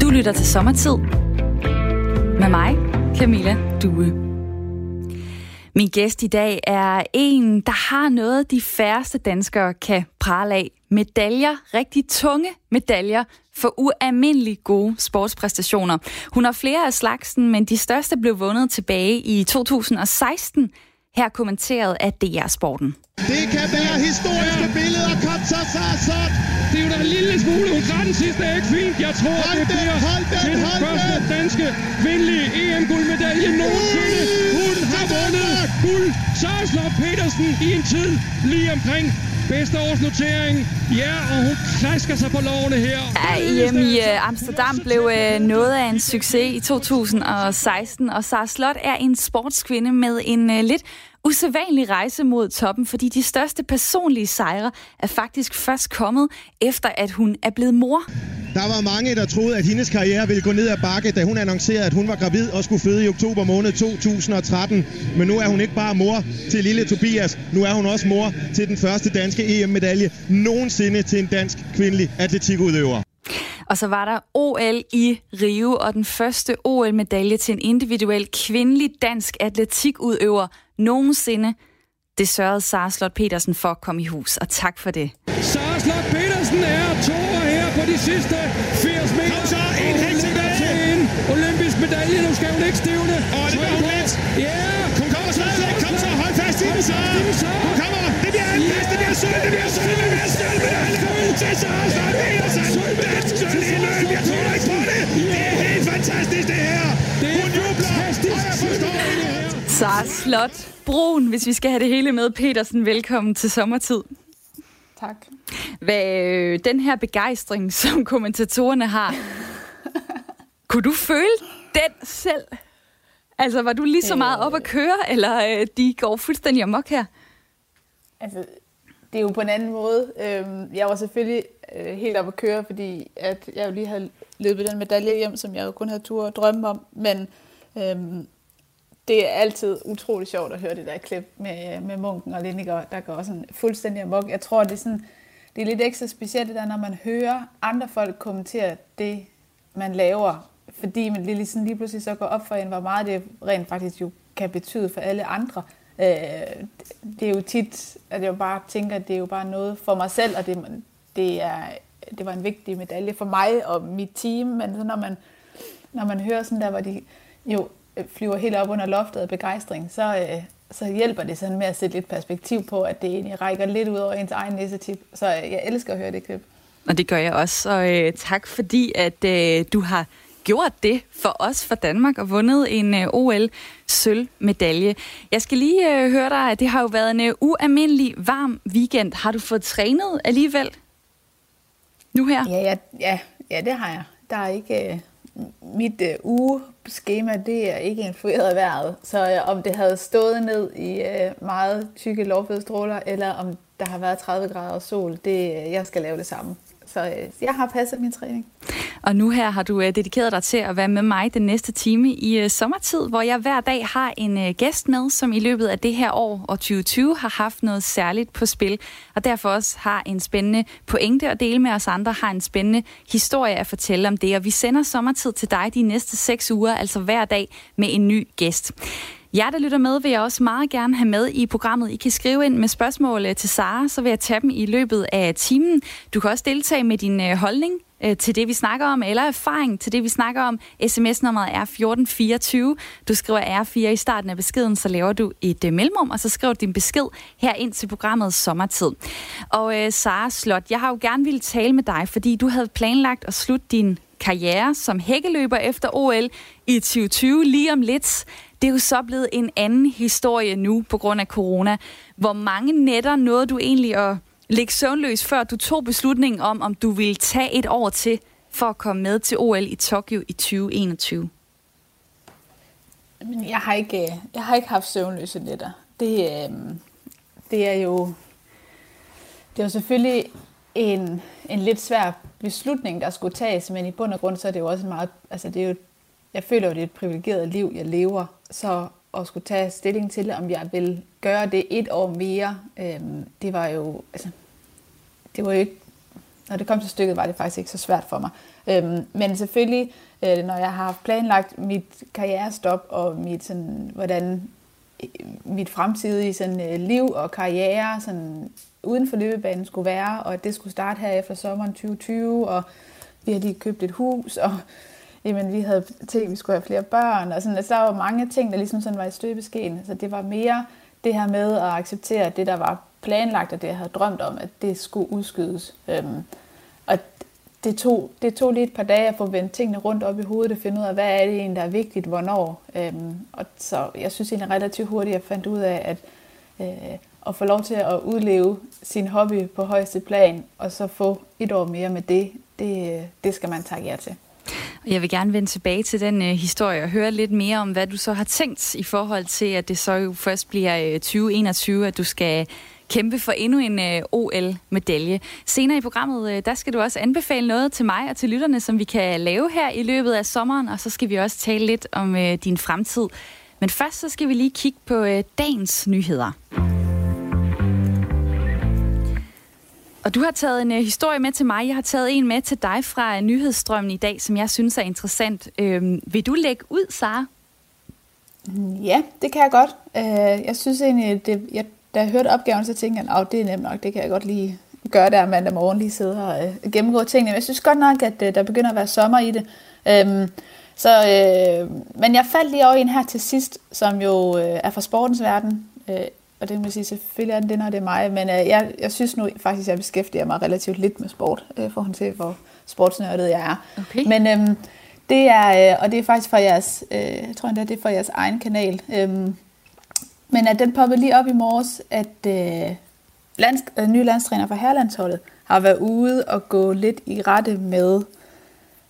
Du lytter til Sommertid med mig, Camilla Due. Min gæst i dag er en, der har noget, de færreste danskere kan prale af. Medaljer, rigtig tunge medaljer for ualmindelig gode sportspræstationer. Hun har flere af slagsen, men de største blev vundet tilbage i 2016 her kommenteret af DR Sporten. Det kan være historiske billeder. Kom så, så, så. Det er jo da en lille smule. Hun sidste ikke fint. Jeg tror, hold det bliver hold den, til den hold første den. danske kvindelige EM-guldmedalje nogensinde. Hun har vundet guld. Sara Petersen i en tid lige omkring bedste årsnotering. Ja, og hun klasker sig på lovene her. Ja, EM i uh, Amsterdam blev uh, noget af en succes i 2016, og Sara Slot er en sportskvinde med en uh, lidt usædvanlig rejse mod toppen, fordi de største personlige sejre er faktisk først kommet, efter at hun er blevet mor. Der var mange, der troede, at hendes karriere ville gå ned ad bakke, da hun annoncerede, at hun var gravid og skulle føde i oktober måned 2013. Men nu er hun ikke bare mor til lille Tobias, nu er hun også mor til den første danske EM-medalje nogensinde til en dansk kvindelig atletikudøver. Og så var der OL i Rio, og den første OL-medalje til en individuel kvindelig dansk atletikudøver nogensinde. Det sørgede Sara Slot Petersen for at komme i hus, og tak for det. Sara Slot Petersen er toer her på de sidste 80 meter. Kom så, en helt tilbage. Til en olympisk medalje, nu skal hun ikke stivne. Og det gør hun let. Ja. Hun kommer stadigvæk. Kom så, hold fast i den, så. Hun kommer. Slot Brun, hvis vi skal have det hele med. Petersen, velkommen til sommertid. Tak. Hvad, øh, den her begejstring, som kommentatorerne har, kunne du føle den selv? Altså, var du lige så meget op at køre, eller øh, de går fuldstændig amok her? Altså, det er jo på en anden måde. Øhm, jeg var selvfølgelig øh, helt op at køre, fordi at jeg jo lige havde løbet den medalje hjem, som jeg jo kun havde tur at drømme om. Men øhm, det er altid utrolig sjovt at høre det der klip med, med munken og Lindiger, der går sådan fuldstændig amok. Jeg tror, det er, sådan, det er lidt ekstra specielt, det der, når man hører andre folk kommentere det, man laver, fordi man lige, sådan lige pludselig så går op for en, hvor meget det rent faktisk jo kan betyde for alle andre. Øh, det er jo tit, at jeg bare tænker, at det er jo bare noget for mig selv, og det, det, er, det var en vigtig medalje for mig og mit team, men så når man, når man hører sådan der, hvor de jo flyver helt op under loftet af begejstring, så, øh, så hjælper det sådan med at sætte lidt perspektiv på, at det egentlig rækker lidt ud over ens egen næsetip. Så øh, jeg elsker at høre det klip. Og det gør jeg også, og øh, tak fordi, at øh, du har gjort det for os, for Danmark, og vundet en øh, OL-sølvmedalje. Jeg skal lige øh, høre dig, at det har jo været en øh, ualmindelig varm weekend. Har du fået trænet alligevel nu her? Ja, ja, ja, ja det har jeg. Der er ikke... Øh, mit øh, skema, det er ikke influeret af vejret. Så øh, om det havde stået ned i øh, meget tykke lovfødestråler, eller om der har været 30 grader sol, det, øh, jeg skal lave det samme. Så øh, jeg har passet min træning. Og nu her har du øh, dedikeret dig til at være med mig den næste time i øh, sommertid, hvor jeg hver dag har en øh, gæst med, som i løbet af det her år og 2020 har haft noget særligt på spil, og derfor også har en spændende pointe at dele med os andre, har en spændende historie at fortælle om det. Og vi sender sommertid til dig de næste seks uger, altså hver dag med en ny gæst. Jer, der lytter med, vil jeg også meget gerne have med i programmet. I kan skrive ind med spørgsmål øh, til Sara, så vil jeg tage dem i løbet af timen. Du kan også deltage med din øh, holdning øh, til det, vi snakker om, eller erfaring til det, vi snakker om. SMS-nummeret er 1424. Du skriver R4 i starten af beskeden, så laver du et øh, mellemrum, og så skriver du din besked her ind til programmet Sommertid. Og øh, Sara Slot, jeg har jo gerne ville tale med dig, fordi du havde planlagt at slutte din karriere som hækkeløber efter OL i 2020 lige om lidt. Det er jo så blevet en anden historie nu på grund af corona. Hvor mange nætter nåede du egentlig at ligge søvnløs, før du tog beslutningen om, om du ville tage et år til for at komme med til OL i Tokyo i 2021? Men jeg har ikke, øh, jeg har ikke haft søvnløse nætter. Det, øh, det er jo det er jo selvfølgelig en, en lidt svær beslutning, der skulle tages, men i bund og grund så er det jo også meget, altså det er jo, jeg føler jo, det er et privilegeret liv, jeg lever, så at skulle tage stilling til, om jeg vil gøre det et år mere, øh, det var jo, altså, det var jo ikke, når det kom til stykket, var det faktisk ikke så svært for mig. Øh, men selvfølgelig, øh, når jeg har planlagt mit karrierestop og mit, sådan, hvordan øh, mit fremtidige sådan, øh, liv og karriere sådan, uden for løbebanen skulle være, og at det skulle starte her efter sommeren 2020, og vi har lige købt et hus, og jamen, vi havde tænkt, at vi skulle have flere børn, og sådan, altså, der var mange ting, der ligesom sådan var i støbeskeen, så det var mere det her med at acceptere, at det, der var planlagt, og det, jeg havde drømt om, at det skulle udskydes. Øhm, og det tog, det tog lige et par dage at få vendt tingene rundt op i hovedet og finde ud af, hvad er det egentlig, der er vigtigt, hvornår. Øhm, og så jeg synes egentlig relativt hurtigt, at jeg fandt ud af, at øh, at få lov til at udleve sin hobby på højeste plan, og så få et år mere med det, det, øh, det skal man takke jer til. Jeg vil gerne vende tilbage til den øh, historie og høre lidt mere om, hvad du så har tænkt i forhold til, at det så jo først bliver øh, 2021, at du skal kæmpe for endnu en øh, OL-medalje. Senere i programmet, øh, der skal du også anbefale noget til mig og til lytterne, som vi kan lave her i løbet af sommeren, og så skal vi også tale lidt om øh, din fremtid. Men først så skal vi lige kigge på øh, dagens nyheder. Og du har taget en uh, historie med til mig. Jeg har taget en med til dig fra uh, nyhedsstrømmen i dag, som jeg synes er interessant. Uh, vil du lægge ud, Sara? Ja, det kan jeg godt. Uh, jeg synes egentlig, det, jeg, da jeg hørte opgaven, så tænkte jeg, at det er nemt nok, det kan jeg godt lige gøre der mandag morgen, lige sidde og uh, gennemgå tingene. Men jeg synes godt nok, at uh, der begynder at være sommer i det. Uh, så, øh, men jeg faldt lige over en her til sidst, som jo øh, er fra sportens verden. Uh, og det må sige, selvfølgelig er det når det er mig, men øh, jeg, jeg synes nu faktisk, at jeg beskæftiger mig relativt lidt med sport, øh, for til, hvor sportsnørdet jeg er. Okay. Men øhm, det er, øh, og det er faktisk fra jeres, øh, jeg tror endda, det er fra jeres egen kanal. Øhm, men at den poppede lige op i morges, at øh, lands, øh, nye landstræner for herlandsholdet har været ude og gå lidt i rette med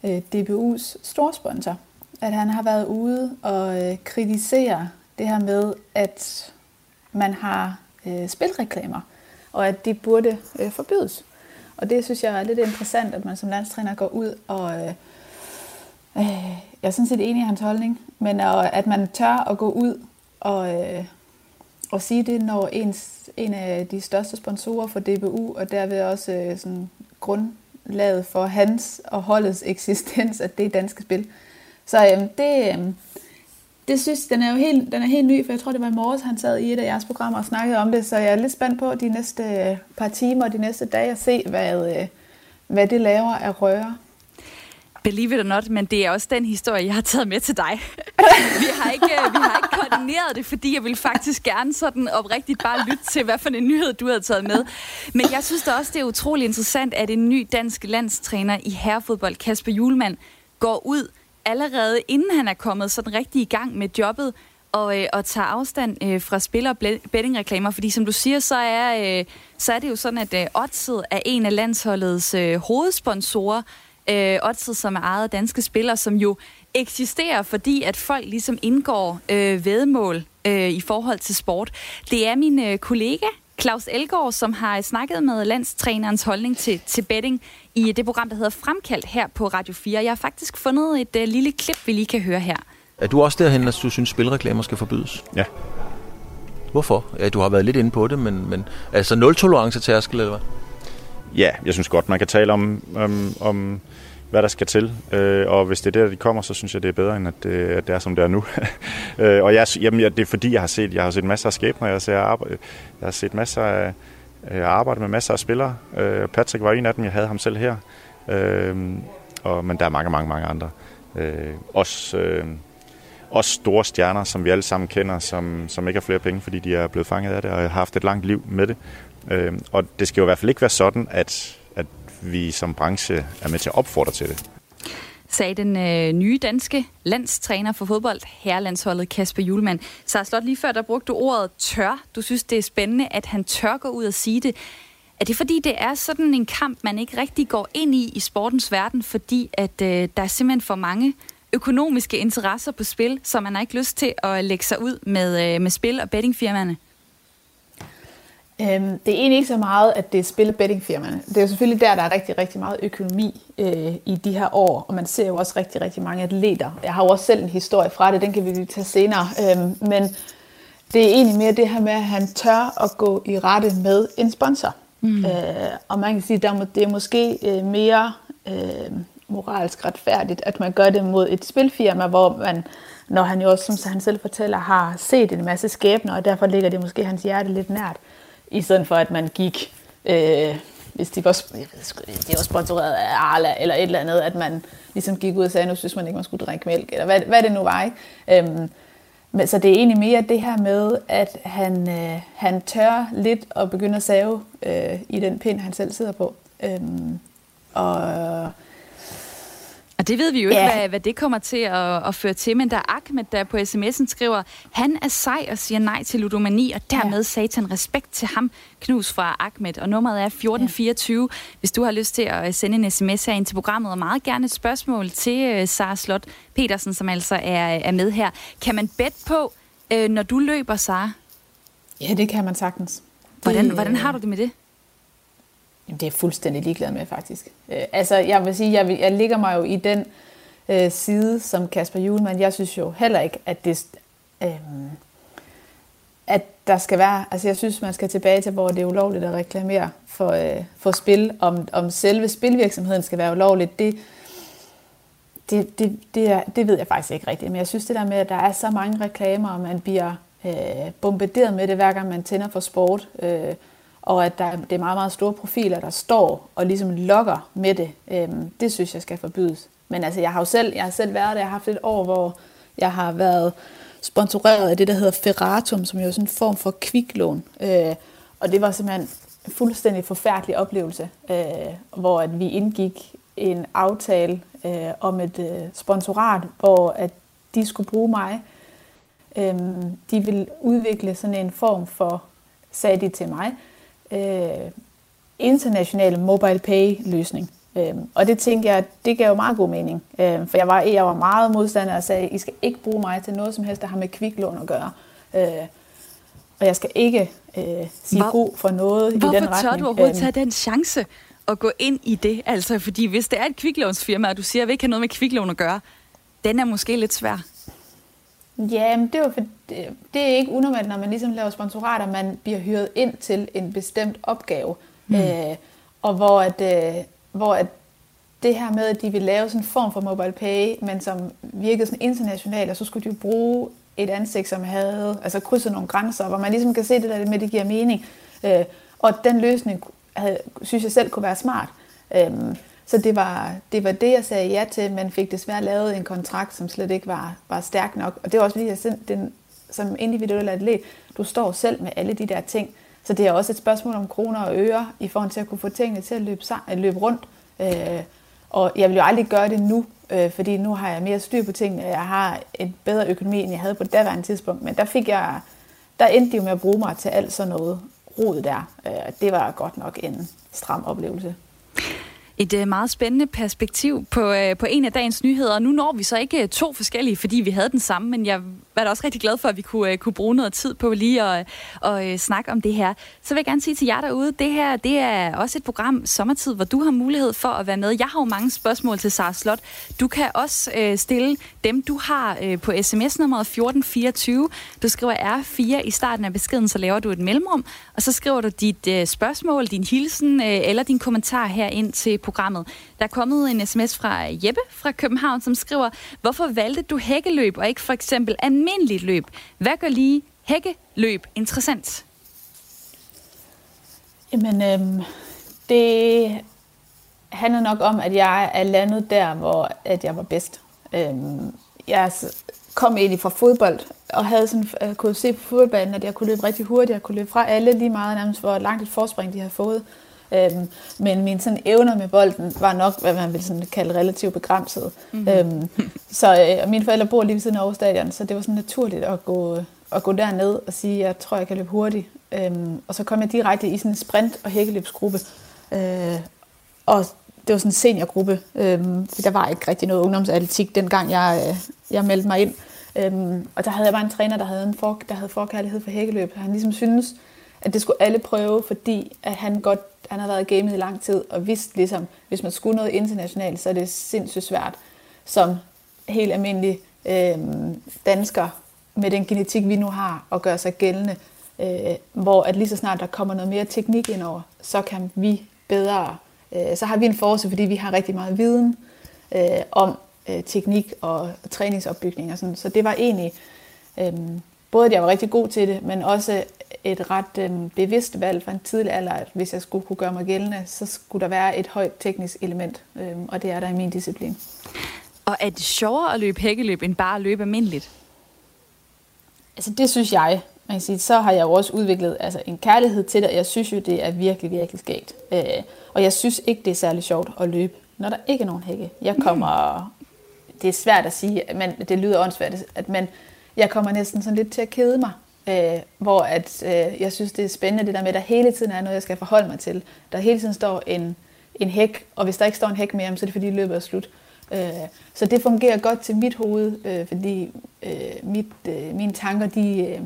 øh, DBU's storsponsor. At han har været ude og øh, kritisere det her med, at man har øh, spilreklamer, og at de burde øh, forbydes. Og det synes jeg er lidt interessant, at man som landstræner går ud og... Øh, øh, jeg er sådan set enig i hans holdning, men at man tør at gå ud og, øh, og sige det, når ens, en af de største sponsorer for DBU, og derved også øh, sådan grundlaget for hans og holdets eksistens, at det er danske spil. Så øh, det, øh, det synes, den er jo helt, den er helt ny, for jeg tror, det var i morges, han sad i et af jeres programmer og snakkede om det, så jeg er lidt spændt på de næste øh, par timer og de næste dage at se, hvad, øh, hvad det laver af røre. Believe it or not, men det er også den historie, jeg har taget med til dig. vi, har ikke, øh, vi har ikke koordineret det, fordi jeg vil faktisk gerne sådan oprigtigt bare lytte til, hvad for en nyhed du har taget med. Men jeg synes da også, det er utrolig interessant, at en ny dansk landstræner i herrefodbold, Kasper Julemand, går ud allerede inden han er kommet sådan rigtig i gang med jobbet, og, øh, og tager afstand øh, fra spil- og bettingreklamer, fordi som du siger, så er, øh, så er det jo sådan, at øh, Odset er en af landsholdets øh, hovedsponsorer, øh, Odset, som er ejet af danske spillere, som jo eksisterer, fordi at folk ligesom indgår øh, vedmål øh, i forhold til sport. Det er min øh, kollega, Claus Elgaard, som har snakket med landstrænerens holdning til, til betting i det program, der hedder Fremkaldt her på Radio 4. Jeg har faktisk fundet et uh, lille klip, vi lige kan høre her. Er du også derhen, at du synes, spilreklamer skal forbydes? Ja. Hvorfor? Ja, du har været lidt inde på det, men, men altså nul tolerance tærskel, eller hvad? Ja, jeg synes godt, man kan tale om, om, om hvad der skal til. Øh, og hvis det er der, de kommer, så synes jeg, det er bedre, end at, øh, at det er, som det er nu. øh, og jeg, jamen, det er fordi, jeg har set, jeg har set masser af skæbner. Jeg, ser, arbejde, jeg har set masser af, øh, jeg arbejdet med masser af spillere. Øh, Patrick var en af dem, jeg havde ham selv her. Øh, og, men der er mange, mange, mange andre. Øh, også, øh, også store stjerner, som vi alle sammen kender, som, som ikke har flere penge, fordi de er blevet fanget af det og har haft et langt liv med det. Øh, og det skal jo i hvert fald ikke være sådan, at vi som branche er med til at opfordre til det. Sagde den øh, nye danske landstræner for fodbold, herrelandsholdet Kasper Julemand. Så Slot, lige før der brugte du ordet tør. Du synes, det er spændende, at han tør gå ud og sige det. Er det fordi, det er sådan en kamp, man ikke rigtig går ind i i sportens verden, fordi at øh, der er simpelthen for mange økonomiske interesser på spil, så man har ikke lyst til at lægge sig ud med, øh, med spil- og bettingfirmaerne? Øhm, det er egentlig ikke så meget, at det er spil- bettingfirmaerne. Det er jo selvfølgelig der, der er rigtig, rigtig meget økonomi øh, i de her år, og man ser jo også rigtig, rigtig mange atleter. Jeg har jo også selv en historie fra det, den kan vi lige tage senere. Øhm, men det er egentlig mere det her med, at han tør at gå i rette med en sponsor. Mm. Øh, og man kan sige, at det er måske øh, mere øh, moralsk retfærdigt, at man gør det mod et spilfirma, hvor man, når han jo også, som han selv fortæller, har set en masse skæbner, og derfor ligger det måske hans hjerte lidt nært, i stedet for at man gik, øh, hvis de var, jeg ved, de var sponsoreret af Arla eller et eller andet, at man ligesom gik ud og sagde, nu synes man ikke, man skulle drikke mælk, eller hvad, hvad det nu var. Ikke? Øhm, men, så det er egentlig mere det her med, at han, øh, han tør lidt at begynde at save øh, i den pind, han selv sidder på. Øhm, og og det ved vi jo ikke, ja. hvad, hvad det kommer til at, at føre til, men der Ahmed, der på sms'en skriver, han er sej og siger nej til ludomani, og dermed ja. satan respekt til ham, knus fra Ahmed. Og nummeret er 1424, ja. hvis du har lyst til at sende en sms her ind til programmet, og meget gerne et spørgsmål til uh, Sara Slot Petersen, som altså er, er med her. Kan man bet på, uh, når du løber, Sara? Ja, det kan man sagtens. Hvordan, det, hvordan har du det med det? Jamen, det er jeg fuldstændig ligeglad med, faktisk. Øh, altså, jeg vil sige, jeg, jeg ligger mig jo i den øh, side som Kasper Julemand. Jeg synes jo heller ikke, at det... Øh, at der skal være... Altså, jeg synes, man skal tilbage til, hvor det er ulovligt at reklamere for, øh, for spil. Om, om selve spilvirksomheden skal være ulovligt, det, det, det, det, er, det ved jeg faktisk ikke rigtigt. Men jeg synes det der med, at der er så mange reklamer, og man bliver øh, bombarderet med det, hver gang man tænder for sport... Øh, og at der, det er meget, meget store profiler, der står og ligesom lokker med det. Øhm, det synes jeg skal forbydes. Men altså, jeg har jo selv, jeg har selv været der, jeg har haft et år, hvor jeg har været sponsoreret af det, der hedder Ferratum, som jo er sådan en form for kviklån. Øh, og det var simpelthen en fuldstændig forfærdelig oplevelse, øh, hvor at vi indgik en aftale øh, om et øh, sponsorat, hvor at de skulle bruge mig. Øh, de ville udvikle sådan en form for, sagde de til mig, øh, internationale mobile pay løsning. Øh, og det tænker jeg, det gav jo meget god mening. Øh, for jeg var, jeg var meget modstander og sagde, I skal ikke bruge mig til noget som helst, der har med kviklån at gøre. Øh, og jeg skal ikke øh, sige Hvor, god for noget i den retning. Hvorfor tør du overhovedet øhm, tage den chance at gå ind i det? Altså, fordi hvis det er et kviklånsfirma, og du siger, at vi ikke har noget med kviklån at gøre, den er måske lidt svær. Ja, men det, var for, det er ikke unormalt, når man ligesom laver sponsorater, man bliver hyret ind til en bestemt opgave. Mm. Øh, og hvor, at, øh, hvor at det her med, at de vil lave sådan en form for mobile pay, men som virkede sådan internationalt, og så skulle de jo bruge et ansigt, som havde altså krydset nogle grænser, hvor man ligesom kan se det der med, at det giver mening. Øh, og den løsning havde, synes jeg selv kunne være smart. Øh, så det var, det var det, jeg sagde ja til, men fik desværre lavet en kontrakt, som slet ikke var, var stærk nok. Og det var også fordi, jeg den, som individuel atlet, du står selv med alle de der ting. Så det er også et spørgsmål om kroner og øre, i forhold til at kunne få tingene til at løbe, at løbe rundt. Øh, og jeg vil jo aldrig gøre det nu, øh, fordi nu har jeg mere styr på tingene, jeg har en bedre økonomi, end jeg havde på det daværende tidspunkt. Men der fik jeg, der endte de jo med at bruge mig til alt sådan noget rod der. Øh, det var godt nok en stram oplevelse. Et øh, meget spændende perspektiv på, øh, på en af dagens nyheder. Nu når vi så ikke øh, to forskellige, fordi vi havde den samme, men jeg var da også rigtig glad for, at vi kunne, øh, kunne bruge noget tid på lige at, at, øh, snakke om det her. Så vil jeg gerne sige til jer derude, det her det er også et program Sommertid, hvor du har mulighed for at være med. Jeg har jo mange spørgsmål til Sara Slot. Du kan også øh, stille dem, du har øh, på sms-nummeret 1424. Du skriver R4 i starten af beskeden, så laver du et mellemrum, og så skriver du dit øh, spørgsmål, din hilsen øh, eller din kommentar her ind til programmet. Der er kommet en sms fra Jeppe fra København, som skriver, hvorfor valgte du hækkeløb og ikke for eksempel almindeligt løb? Hvad gør lige hækkeløb interessant? Jamen, øhm, det handler nok om, at jeg er landet der, hvor at jeg var bedst. Øhm, jeg kom egentlig fra fodbold, og havde sådan, jeg kunne se på fodboldbanen, at jeg kunne løbe rigtig hurtigt. Jeg kunne løbe fra alle lige meget nærmest, hvor langt et forspring de havde fået. Øhm, men mine sådan, evner med bolden var nok, hvad man vil sådan kalde relativt begrænset. Mm-hmm. Øhm, så øh, mine forældre bor lige ved siden af Aarhus Stadion, så det var sådan naturligt at gå, at gå derned og sige, at jeg tror, jeg kan løbe hurtigt. Øhm, og så kom jeg direkte i sådan en sprint- og hækkeløbsgruppe. Øh, og det var sådan en seniorgruppe, øhm, for der var ikke rigtig noget ungdomsatletik, dengang jeg, øh, jeg meldte mig ind. Øhm, og der havde jeg bare en træner, der havde, en for, der havde forkærlighed for hækkeløb. Han ligesom synes, at det skulle alle prøve, fordi at han godt han har været i gamet i lang tid, og vidste ligesom, hvis man skulle noget internationalt, så er det sindssygt svært som helt almindelig øh, dansker med den genetik, vi nu har, at gøre sig gældende. øh, hvor at lige så snart der kommer noget mere teknik ind over, så kan vi bedre, øh, så har vi en force, fordi vi har rigtig meget viden øh, om øh, teknik og træningsopbygning og sådan. Så det var egentlig øh, både, at jeg var rigtig god til det, men også et ret øh, bevidst valg fra en tidlig alder, at hvis jeg skulle kunne gøre mig gældende, så skulle der være et højt teknisk element, øh, og det er der i min disciplin. Og er det sjovere at løbe hækkeløb, end bare at løbe almindeligt? Altså det synes jeg. Man kan sige, så har jeg jo også udviklet altså, en kærlighed til det, og jeg synes jo, det er virkelig, virkelig skægt. Øh, og jeg synes ikke, det er særlig sjovt at løbe, når der ikke er nogen hække. Jeg kommer... Det er svært at sige, men det lyder åndssvært, at man, jeg kommer næsten sådan lidt til at kede mig. Øh, hvor at, øh, jeg synes, det er spændende det der med, at der hele tiden er noget, jeg skal forholde mig til. Der hele tiden står en, en hæk, og hvis der ikke står en hæk mere, så er det fordi løbet er slut. Øh, så det fungerer godt til mit hoved, øh, fordi øh, mit, øh, mine tanker, de, øh,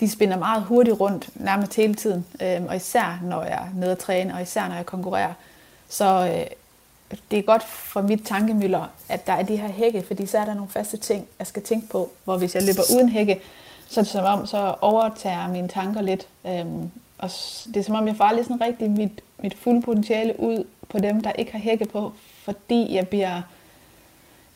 de spinder meget hurtigt rundt, nærmest hele tiden. Øh, og især når jeg er nede og træne, og især når jeg konkurrerer. Så øh, det er godt for mit tankemøller, at der er de her hække, fordi så er der nogle faste ting, jeg skal tænke på. Hvor hvis jeg løber uden hække, så er det som om, så overtager mine tanker lidt. Øhm, og det er som om, jeg får aldrig sådan rigtig mit, mit fulde potentiale ud på dem, der ikke har hække på, fordi jeg bliver,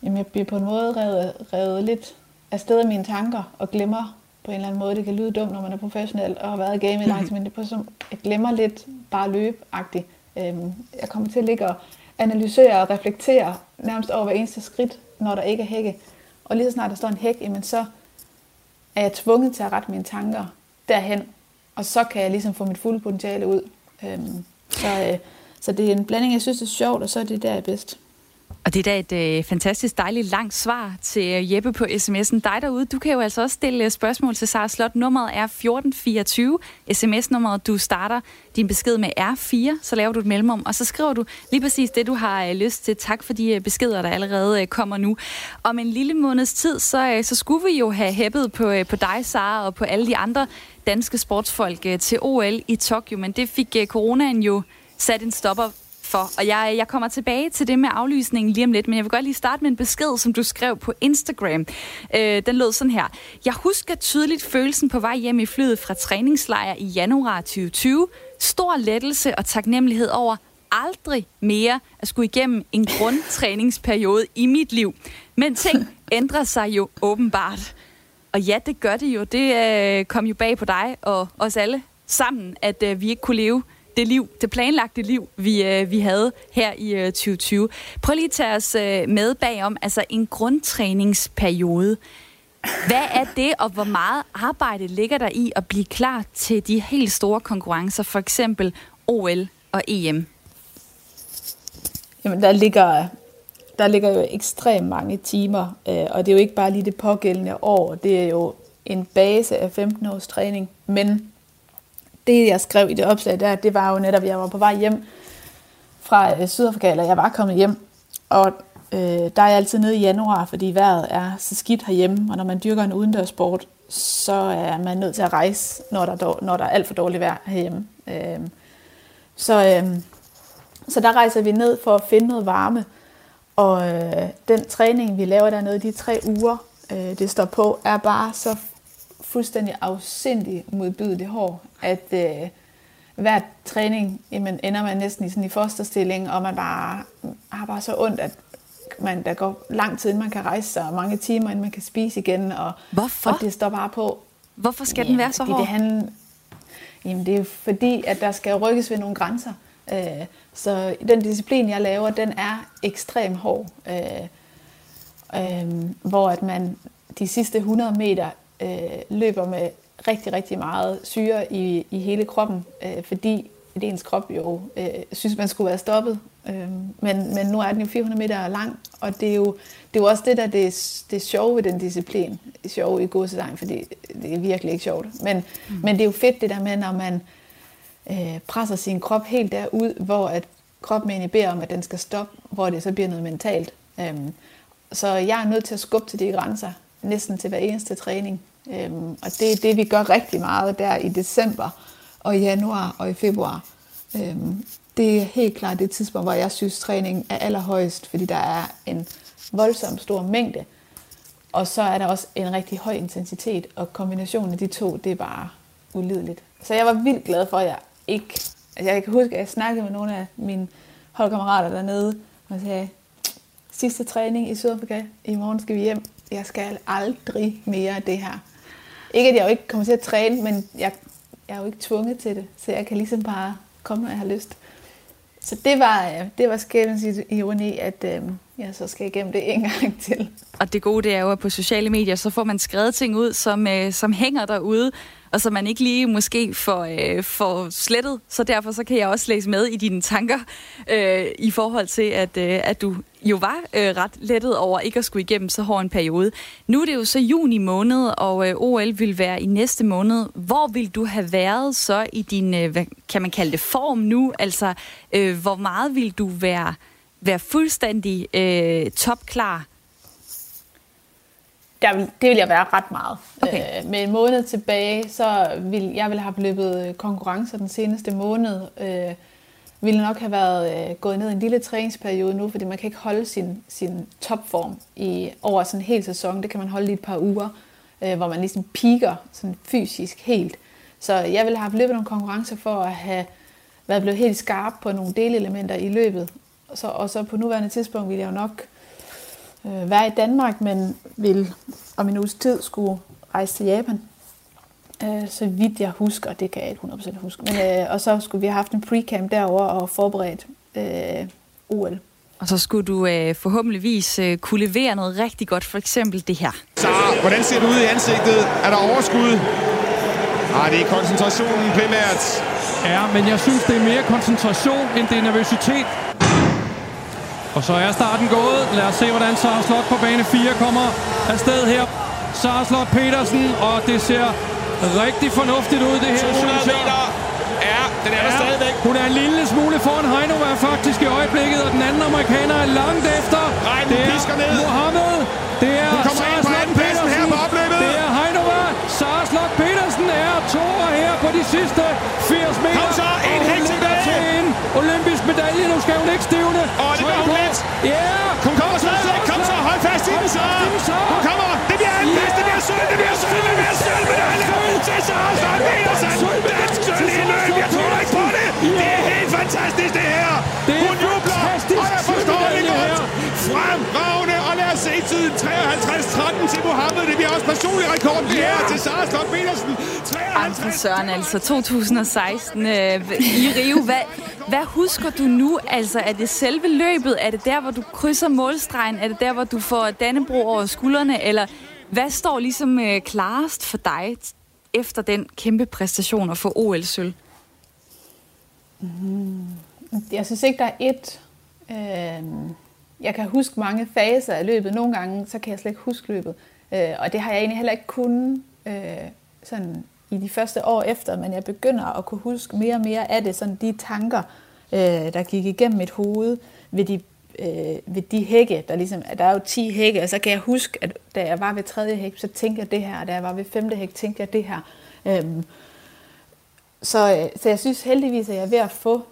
jamen jeg bliver på en måde revet, revet lidt af sted af mine tanker og glemmer på en eller anden måde. Det kan lyde dumt, når man er professionel og har været i game i lang tid, men det er på som, jeg glemmer lidt bare løb-agtigt. Øhm, jeg kommer til at ligge og analysere og reflektere nærmest over hver eneste skridt, når der ikke er hække. Og lige så snart der står en hæk, jamen så er jeg tvunget til at rette mine tanker derhen, og så kan jeg ligesom få mit fulde potentiale ud. Øhm, så, øh, så det er en blanding, jeg synes er sjovt, og så er det der, jeg er bedst. Og det er da et øh, fantastisk dejligt langt svar til øh, Jeppe på sms'en. Dig derude, du kan jo altså også stille øh, spørgsmål til Sara Slot. Nummeret er 1424. SMS-nummeret, du starter din besked med R4, så laver du et mellemrum, og så skriver du lige præcis det, du har øh, lyst til. Tak for de øh, beskeder, der allerede øh, kommer nu. Om en lille måneds tid, så, øh, så skulle vi jo have hæppet på, øh, på dig, Sara, og på alle de andre danske sportsfolk øh, til OL i Tokyo, men det fik øh, coronaen jo sat en stopper for. Og jeg, jeg kommer tilbage til det med aflysningen lige om lidt, men jeg vil godt lige starte med en besked, som du skrev på Instagram. Øh, den lød sådan her. Jeg husker tydeligt følelsen på vej hjem i flyet fra træningslejr i januar 2020. Stor lettelse og taknemmelighed over aldrig mere at skulle igennem en grundtræningsperiode i mit liv. Men ting ændrer sig jo åbenbart. Og ja, det gør det jo. Det øh, kom jo bag på dig og os alle sammen, at øh, vi ikke kunne leve det liv, det planlagte liv, vi, øh, vi havde her i øh, 2020. Prøv lige at tage os øh, med bagom, altså en grundtræningsperiode. Hvad er det, og hvor meget arbejde ligger der i at blive klar til de helt store konkurrencer, for eksempel OL og EM? Jamen, der ligger, der ligger jo ekstremt mange timer, øh, og det er jo ikke bare lige det pågældende år, det er jo en base af 15 års træning, men det, jeg skrev i det opslag der, det var jo netop, at jeg var på vej hjem fra øh, Sydafrika, eller jeg var kommet hjem, og øh, der er jeg altid nede i januar, fordi vejret er så skidt herhjemme, og når man dyrker en udendørssport, så er man nødt til at rejse, når der, når der er alt for dårligt vejr herhjemme. Øh, så, øh, så der rejser vi ned for at finde noget varme, og øh, den træning, vi laver dernede de tre uger, øh, det står på, er bare så fuldstændig afsindig modbydeligt hård, at øh, hver træning jamen, ender man næsten i sådan i fosterstilling, og man bare har bare så ondt, at man, der går lang tid, inden man kan rejse sig, og mange timer, inden man kan spise igen. Og, Hvorfor? Og det står bare på. Hvorfor skal ja, den være så hård? Det, handler, jamen, det er fordi, at der skal rykkes ved nogle grænser. Øh, så den disciplin, jeg laver, den er ekstremt hård. Øh, øh, hvor at man de sidste 100 meter øh, løber med rigtig, rigtig meget syre i, i hele kroppen, øh, fordi ens krop jo øh, synes, man skulle være stoppet. Øh, men, men nu er den jo 400 meter lang, og det er jo, det er jo også det, der det, det er sjove ved den disciplin. Sjove i godsetegn, fordi det er virkelig ikke sjovt. Men, mm. men det er jo fedt det der med, når man øh, presser sin krop helt derud, hvor at kroppen egentlig beder om, at den skal stoppe, hvor det så bliver noget mentalt. Øh, så jeg er nødt til at skubbe til de grænser, næsten til hver eneste træning. Øhm, og det er det, vi gør rigtig meget der i december og i januar og i februar. Øhm, det er helt klart det tidspunkt, hvor jeg synes, træningen er allerhøjest, fordi der er en voldsom stor mængde. Og så er der også en rigtig høj intensitet, og kombinationen af de to, det er bare ulideligt. Så jeg var vildt glad for, at jeg ikke... Altså jeg kan huske, at jeg snakkede med nogle af mine holdkammerater dernede, og sagde, sidste træning i Sydafrika, i morgen skal vi hjem. Jeg skal aldrig mere det her. Ikke at jeg jo ikke kommer til at træne, men jeg, jeg er jo ikke tvunget til det, så jeg kan ligesom bare komme, når jeg har lyst. Så det var, øh, det var skæbens ironi, at øh, Ja, så skal jeg igennem det en gang til. Og det gode det er jo, at på sociale medier, så får man skrevet ting ud, som, øh, som hænger derude, og som man ikke lige måske får, øh, får slettet. Så derfor så kan jeg også læse med i dine tanker øh, i forhold til, at, øh, at du jo var øh, ret lettet over ikke at skulle igennem så hård en periode. Nu er det jo så juni måned, og øh, OL vil være i næste måned. Hvor vil du have været så i din, øh, hvad kan man kalde det, form nu? Altså, øh, hvor meget vil du være, være fuldstændig øh, topklar der vil, det vil jeg være ret meget. Okay. Øh, med en måned tilbage, så vil jeg vil have løbet øh, konkurrencer den seneste måned. Øh, ville nok have været øh, gået ned i en lille træningsperiode nu, fordi man kan ikke holde sin, sin topform i, over sådan en hel sæson. Det kan man holde i et par uger, øh, hvor man ligesom piker sådan fysisk helt. Så jeg ville have løbet nogle konkurrencer for at have været blevet helt skarp på nogle delelementer i løbet. Så, og så på nuværende tidspunkt ville jeg jo nok øh, være i Danmark, men vil om en uges tid skulle rejse til Japan. Øh, så vidt jeg husker, det kan jeg ikke 100% huske. Men, øh, og så skulle vi have haft en pre-camp derovre og forberedt øh, OL. Og så skulle du øh, forhåbentligvis øh, kunne levere noget rigtig godt, for eksempel det her. Så hvordan ser det ud i ansigtet? Er der overskud? Ah, det er koncentrationen primært. Ja, men jeg synes, det er mere koncentration, end det er nervøsitet. Og så er starten gået. Lad os se, hvordan Sara Slot på bane 4 kommer afsted her. Sara Slot Petersen, og det ser rigtig fornuftigt ud, det her, 200 meter. Ja, den er ja, der stadigvæk. Hun er en lille smule foran Heino er faktisk i øjeblikket, og den anden amerikaner er langt efter. Regnen det er ned. Mohammed. Det er Hun kommer Sarah ind på anden pladsen her på opløbet. Det er Heinova. Sara Slot Petersen er to her på de sidste 80 meter. Kom så, en helt tilbage. Til en olympisk medalje. Nu skal hun ikke stivne. Og let. Ja. Hun kommer stadigvæk. Kom så, hold fast i den, så. Hun kommer. Det bliver en plads. Det bliver sølv. Det bliver sølv. Det bliver sølv. Medalje til Sara Slot Petersen. Dansk sølv i løb. Jeg tror ikke på det. Det er helt fantastisk, det her. Hun jubler. Og jeg forstår det godt. Fremragende. Og lad os se tiden. 53-13 til Mohammed. Det bliver også personlig rekord. Det her til Sara Slot Petersen. 53 Søren, altså 2016 øh, i Rio. Hvad, hvad husker du nu? Altså, er det selve løbet? Er det der, hvor du krydser målstregen? Er det der, hvor du får Dannebro over skuldrene? Eller hvad står ligesom øh, klarest for dig efter den kæmpe præstation at få OL-sølv? Mm, jeg synes ikke, der er et... Øh, jeg kan huske mange faser af løbet. Nogle gange, så kan jeg slet ikke huske løbet. Øh, og det har jeg egentlig heller ikke kunnet øh, sådan i de første år efter, men jeg begynder at kunne huske mere og mere af det, sådan de tanker, øh, der gik igennem mit hoved ved de, øh, ved de hække, der ligesom, der er jo 10 hække, og så kan jeg huske, at da jeg var ved tredje hæk, så tænkte jeg det her, og da jeg var ved femte hæk, tænkte jeg det her. Øhm, så, øh, så jeg synes heldigvis, at jeg er ved at få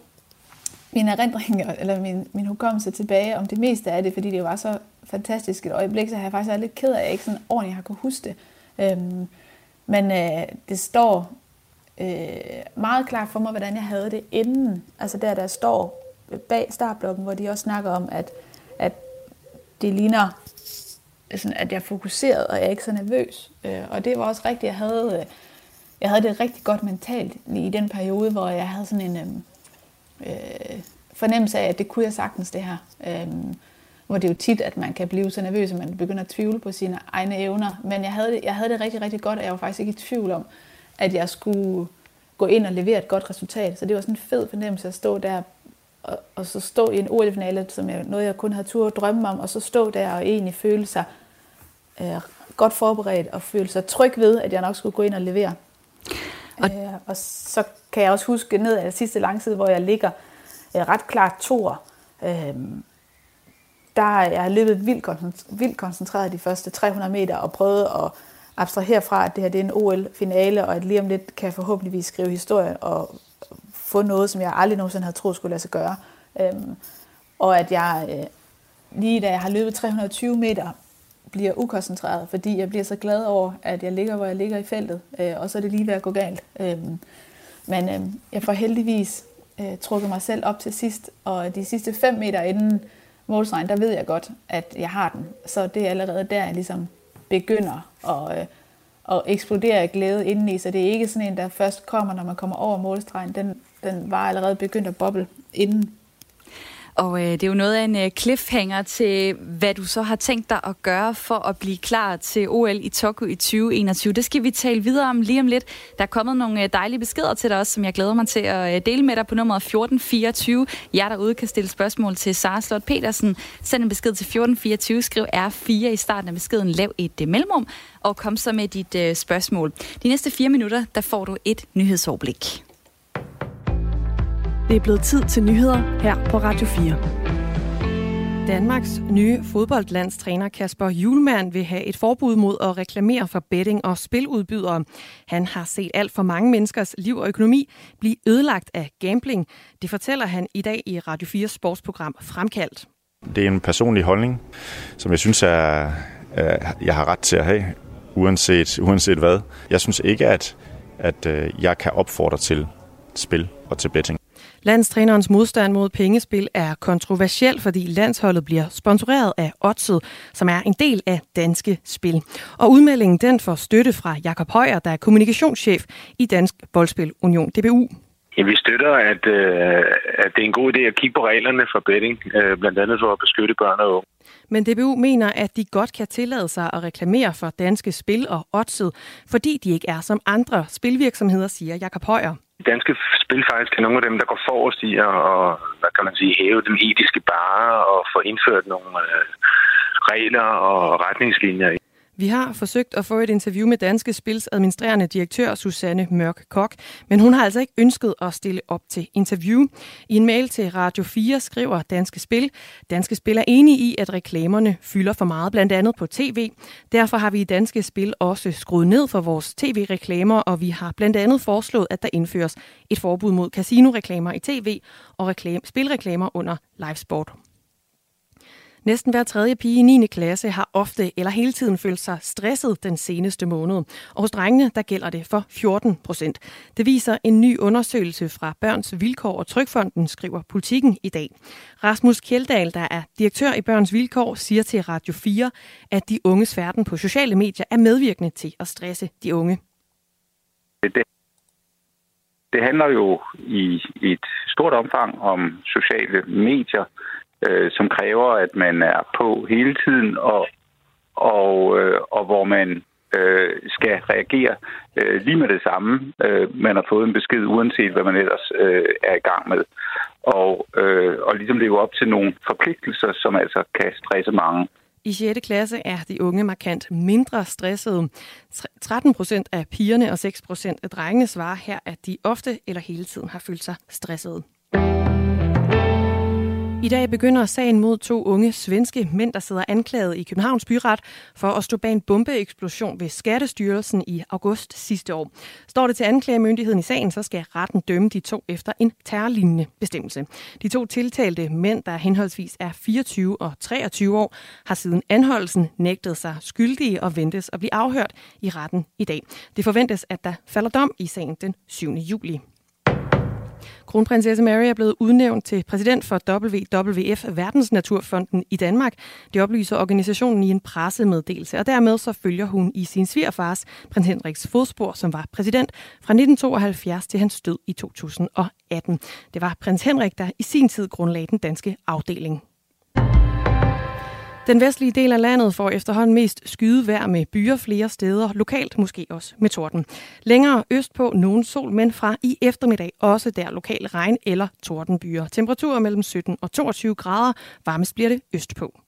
mine erindringer, eller min, min hukommelse tilbage om det meste af det, fordi det var så fantastisk et øjeblik, så har jeg faktisk været lidt ked af, at jeg ikke sådan ordentligt har kunne huske det. Øhm, men øh, det står øh, meget klart for mig, hvordan jeg havde det inden. Altså der, der står bag startblokken, hvor de også snakker om, at, at det ligner, sådan, at jeg er fokuseret, og jeg er ikke så nervøs. Øh, og det var også rigtigt. Jeg havde, øh, jeg havde det rigtig godt mentalt i den periode, hvor jeg havde sådan en øh, øh, fornemmelse af, at det kunne jeg sagtens det her. Øh, hvor det er jo tit, at man kan blive så nervøs, at man begynder at tvivle på sine egne evner. Men jeg havde det, jeg havde det rigtig, rigtig godt, og jeg var faktisk ikke i tvivl om, at jeg skulle gå ind og levere et godt resultat. Så det var sådan en fed fornemmelse at stå der, og, og så stå i en OL-finale, som jeg, noget jeg kun havde tur at drømme om, og så stå der og egentlig føle sig øh, godt forberedt, og føle sig tryg ved, at jeg nok skulle gå ind og levere. Og, øh, og så kan jeg også huske ned af sidste langside, hvor jeg ligger øh, ret klart tor. Øh, der jeg har løbet vildt, vildt koncentreret de første 300 meter og prøvet at abstrahere fra, at det her det er en OL-finale, og at lige om lidt kan jeg forhåbentligvis skrive historie og få noget, som jeg aldrig nogensinde havde troet skulle lade sig gøre. Øhm, og at jeg øh, lige da jeg har løbet 320 meter, bliver ukoncentreret, fordi jeg bliver så glad over, at jeg ligger, hvor jeg ligger i feltet, øh, og så er det lige ved at gå galt. Øh, men øh, jeg får heldigvis øh, trukket mig selv op til sidst, og de sidste 5 meter inden målstregen, der ved jeg godt, at jeg har den. Så det er allerede der, jeg ligesom begynder at, øh, at eksplodere af glæde indeni. Så det er ikke sådan en, der først kommer, når man kommer over målstregen. Den, den var allerede begyndt at boble inden. Og øh, det er jo noget af en øh, cliffhanger til, hvad du så har tænkt dig at gøre for at blive klar til OL i Tokyo i 2021. Det skal vi tale videre om lige om lidt. Der er kommet nogle øh, dejlige beskeder til dig også, som jeg glæder mig til at øh, dele med dig på nummer 1424. Jeg derude kan stille spørgsmål til Sara Slot Petersen. Send en besked til 1424. Skriv R4 i starten af beskeden. Lav et øh, mellemrum og kom så med dit øh, spørgsmål. De næste fire minutter, der får du et nyhedsoverblik. Det er blevet tid til nyheder her på Radio 4. Danmarks nye fodboldlandstræner Kasper Julemand vil have et forbud mod at reklamere for betting og spiludbydere. Han har set alt for mange menneskers liv og økonomi blive ødelagt af gambling. Det fortæller han i dag i Radio 4 sportsprogram Fremkaldt. Det er en personlig holdning, som jeg synes, er, jeg har ret til at have, uanset, uanset hvad. Jeg synes ikke, at, at øh, jeg kan opfordre til spil og til betting. Landstrænerens modstand mod pengespil er kontroversiel, fordi landsholdet bliver sponsoreret af Odset, som er en del af Danske Spil. Og udmeldingen den får støtte fra Jakob Højer, der er kommunikationschef i Dansk Boldspil Union DBU. Ja, vi støtter, at, øh, at det er en god idé at kigge på reglerne for betting, øh, blandt andet for at beskytte børn og unge. Men DBU mener, at de godt kan tillade sig at reklamere for danske spil og oddset, fordi de ikke er som andre spilvirksomheder, siger Jakob Højer danske spil faktisk er nogle af dem, der går forrest i at, og, hvad kan man sige, hæve den etiske bare og få indført nogle øh, regler og retningslinjer. Vi har forsøgt at få et interview med Danske Spils administrerende direktør Susanne Mørk Kok, men hun har altså ikke ønsket at stille op til interview. I en mail til Radio 4 skriver Danske Spil, Danske Spil er enige i, at reklamerne fylder for meget, blandt andet på tv. Derfor har vi i Danske Spil også skruet ned for vores tv-reklamer, og vi har blandt andet foreslået, at der indføres et forbud mod casino-reklamer i tv og reklame, spilreklamer under livesport. Næsten hver tredje pige i 9. klasse har ofte eller hele tiden følt sig stresset den seneste måned. Og hos drengene, der gælder det for 14 procent. Det viser en ny undersøgelse fra Børns Vilkår og Trykfonden, skriver Politikken i dag. Rasmus Kjeldahl, der er direktør i Børns Vilkår, siger til Radio 4, at de unges verden på sociale medier er medvirkende til at stresse de unge. Det, det handler jo i et stort omfang om sociale medier, øh, som kræver, at man er på hele tiden, og, og, øh, og hvor man øh, skal reagere øh, lige med det samme. Øh, man har fået en besked, uanset hvad man ellers øh, er i gang med. Og, øh, og ligesom leve op til nogle forpligtelser, som altså kan stresse mange. I 6. klasse er de unge markant mindre stressede. 13 procent af pigerne og 6 procent af drengene svarer her, at de ofte eller hele tiden har følt sig stressede. I dag begynder sagen mod to unge svenske mænd, der sidder anklaget i Københavns Byret for at stå bag en bombeeksplosion ved Skattestyrelsen i august sidste år. Står det til anklagemyndigheden i sagen, så skal retten dømme de to efter en terrorlignende bestemmelse. De to tiltalte mænd, der henholdsvis er 24 og 23 år, har siden anholdelsen nægtet sig skyldige og ventes at blive afhørt i retten i dag. Det forventes, at der falder dom i sagen den 7. juli. Kronprinsesse Mary er blevet udnævnt til præsident for WWF, Verdensnaturfonden i Danmark. Det oplyser organisationen i en pressemeddelelse, og dermed så følger hun i sin svigerfars, prins Henriks fodspor, som var præsident fra 1972 til hans død i 2018. Det var prins Henrik, der i sin tid grundlagde den danske afdeling. Den vestlige del af landet får efterhånden mest skydevejr med byer flere steder, lokalt måske også med torden. Længere østpå nogen sol, men fra i eftermiddag også der lokal regn eller tordenbyer. Temperaturer mellem 17 og 22 grader, varmest bliver det østpå.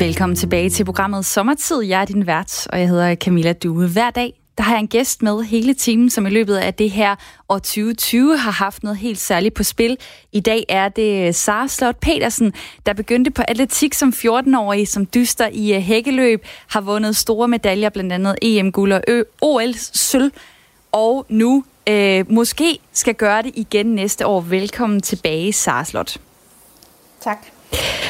Velkommen tilbage til programmet Sommertid. Jeg er din vært, og jeg hedder Camilla Due. Hver dag der har jeg en gæst med hele timen, som i løbet af det her år 2020 har haft noget helt særligt på spil. I dag er det Sara Slot Petersen, der begyndte på atletik som 14-årig, som dyster i øh, hækkeløb, har vundet store medaljer, blandt andet EM-guld og OL-sølv, og nu øh, måske skal gøre det igen næste år. Velkommen tilbage, Sara Slot. Tak.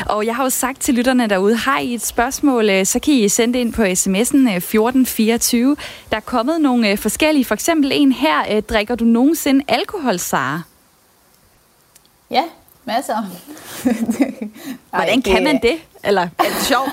Og jeg har jo sagt til lytterne derude, har I et spørgsmål, øh, så kan I sende det ind på sms'en 1424. Der er kommet nogle øh, forskellige, for eksempel en her, øh, drikker du nogensinde alkohol, Sara? Ja, masser. Hvordan kan man det? Eller er det sjovt?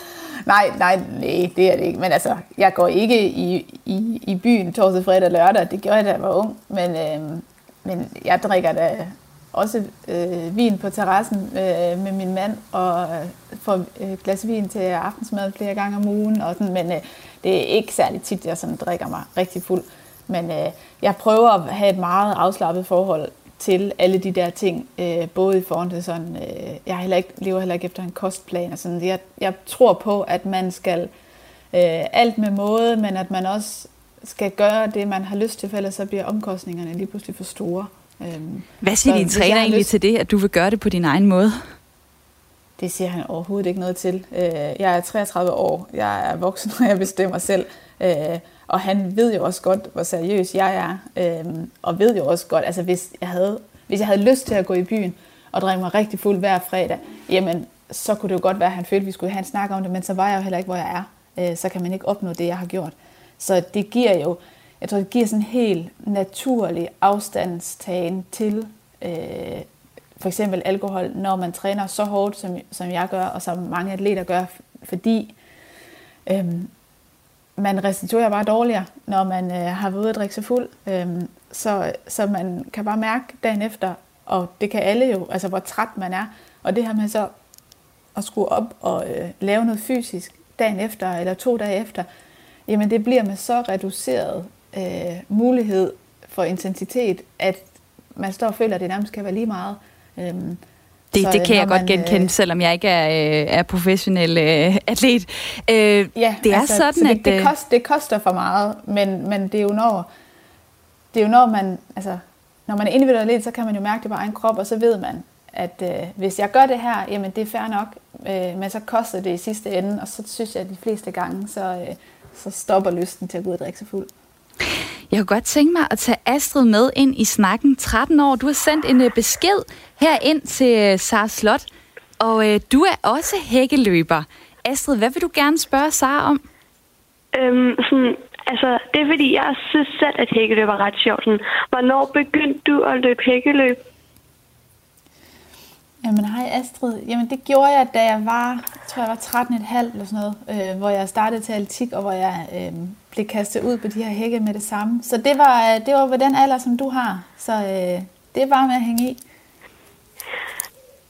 nej, nej, nej, det er det ikke. Men altså, jeg går ikke i, i, i byen torsdag, fredag og lørdag. Det gjorde jeg, da jeg var ung. Men, øh, men jeg drikker da også øh, vin på terrassen øh, med min mand, og øh, får øh, et glas vin til aftensmad flere gange om ugen. Og sådan, men øh, det er ikke særlig tit, jeg sådan drikker mig rigtig fuld. Men øh, jeg prøver at have et meget afslappet forhold til alle de der ting, øh, både i forhold til sådan, øh, jeg heller ikke, lever heller ikke efter en kostplan og sådan. Jeg, jeg tror på, at man skal øh, alt med måde, men at man også skal gøre det, man har lyst til, for ellers så bliver omkostningerne lige pludselig for store. Øhm, Hvad siger din træner egentlig lyst... til det, at du vil gøre det på din egen måde? Det siger han overhovedet ikke noget til. Øh, jeg er 33 år, jeg er voksen, og jeg bestemmer selv. Øh, og han ved jo også godt, hvor seriøs jeg er. Øh, og ved jo også godt, altså hvis jeg, havde, hvis jeg havde lyst til at gå i byen og drikke mig rigtig fuld hver fredag, jamen så kunne det jo godt være, at han følte, at vi skulle have en snak om det, men så var jeg jo heller ikke, hvor jeg er. Så kan man ikke opnå det, jeg har gjort. Så det giver jo jeg tror, det giver sådan en helt naturlig afstandstagen til øh, for eksempel alkohol, når man træner så hårdt, som, som jeg gør, og som mange atleter gør, fordi øh, man restituerer bare dårligere, når man øh, har været ude at drikke sig fuld. Øh, så, så man kan bare mærke dagen efter, og det kan alle jo, altså hvor træt man er. Og det her med så at skulle op og øh, lave noget fysisk dagen efter, eller to dage efter, jamen det bliver med så reduceret øh, mulighed for intensitet, at man står og føler, at det nærmest kan være lige meget. Øhm, det, så, det kan jeg man, godt genkende, øh, selvom jeg ikke er, øh, er professionel øh, atlet. Øh, ja, det er altså, sådan, så det, at... Det, øh, kost, det koster for meget, men, men det er jo når, det er jo når man, altså, når man er individuel atlet, så kan man jo mærke det på egen krop, og så ved man, at øh, hvis jeg gør det her, jamen det er fair nok, øh, men så koster det i sidste ende, og så synes jeg, at de fleste gange, så, øh, så stopper lysten til at gå ud og drikke sig fuld. Jeg kunne godt tænke mig at tage Astrid med ind i snakken. 13 år. Du har sendt en øh, besked her ind til øh, Sara Slot, og øh, du er også hækkeløber. Astrid, hvad vil du gerne spørge Sara om? Øhm, sådan, altså, det er fordi, jeg synes selv, at hækkeløb er ret sjovt. Sådan, hvornår begyndte du at løbe hækkeløb? Jamen hej Astrid. Jamen det gjorde jeg, da jeg var, tror jeg var 13,5 eller sådan noget, øh, hvor jeg startede til atletik, og hvor jeg øh, blev kastet ud på de her hække med det samme. Så det var, øh, det var på den alder, som du har. Så øh, det er bare med at hænge i.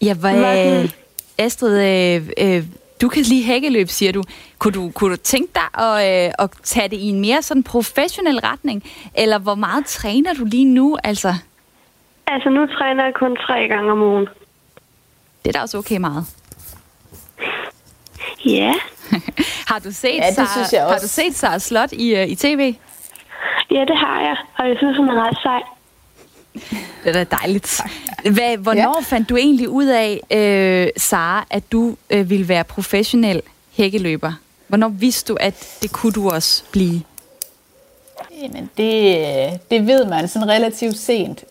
Ja, hvad, øh, Astrid, øh, øh, du kan lige hækkeløb, siger du. Kunne du, kunne du tænke dig at, øh, at tage det i en mere sådan professionel retning? Eller hvor meget træner du lige nu? Altså, altså nu træner jeg kun tre gange om ugen. Det er da også okay meget. Ja. har du set ja, det synes jeg også. Har du set Sarah Slot i, uh, i tv? Ja, det har jeg, og jeg synes, hun er ret sej. Det er da dejligt. Hvad, hvornår ja. fandt du egentlig ud af, øh, Sara, at du øh, ville være professionel hækkeløber? Hvornår vidste du, at det kunne du også blive? Jamen, det, det ved man sådan relativt sent,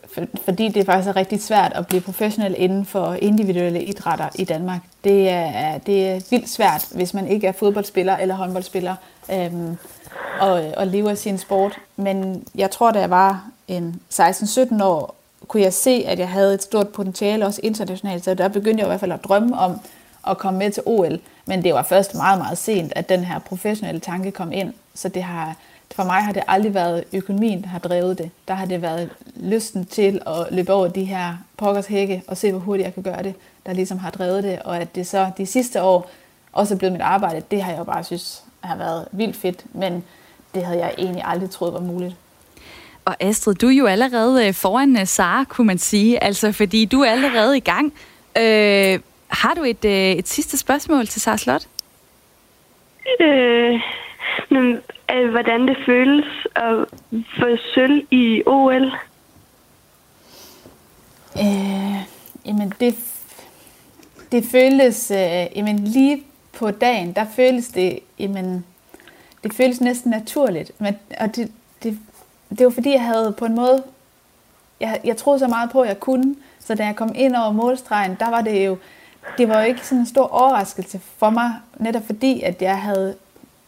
fordi det faktisk er rigtig svært at blive professionel inden for individuelle idrætter i Danmark. Det er, det er vildt svært, hvis man ikke er fodboldspiller eller håndboldspiller, øhm, og, og lever af sin sport. Men jeg tror, da jeg var en 16-17 år, kunne jeg se, at jeg havde et stort potentiale også internationalt, så der begyndte jeg i hvert fald at drømme om at komme med til OL. Men det var først meget, meget sent, at den her professionelle tanke kom ind. Så det har, for mig har det aldrig været økonomien, der har drevet det. Der har det været lysten til at løbe over de her pokkers hække og se, hvor hurtigt jeg kan gøre det, der ligesom har drevet det. Og at det så de sidste år også er blevet mit arbejde, det har jeg jo bare synes har været vildt fedt. Men det havde jeg egentlig aldrig troet var muligt. Og Astrid, du er jo allerede øh, foran øh, Sara, kunne man sige, altså fordi du er allerede i gang. Øh, har du et, øh, et sidste spørgsmål til Sara Slot? Øh, men, øh, hvordan det føles at få sølv i OL? Øh, jamen, det, det føles... Øh, jamen, lige på dagen, der føles det... Jamen, det føles næsten naturligt. Men, og det, det, det var fordi, jeg havde på en måde, jeg, jeg troede så meget på, at jeg kunne, så da jeg kom ind over målstregen, der var det jo, det var jo ikke sådan en stor overraskelse for mig, netop fordi, at jeg havde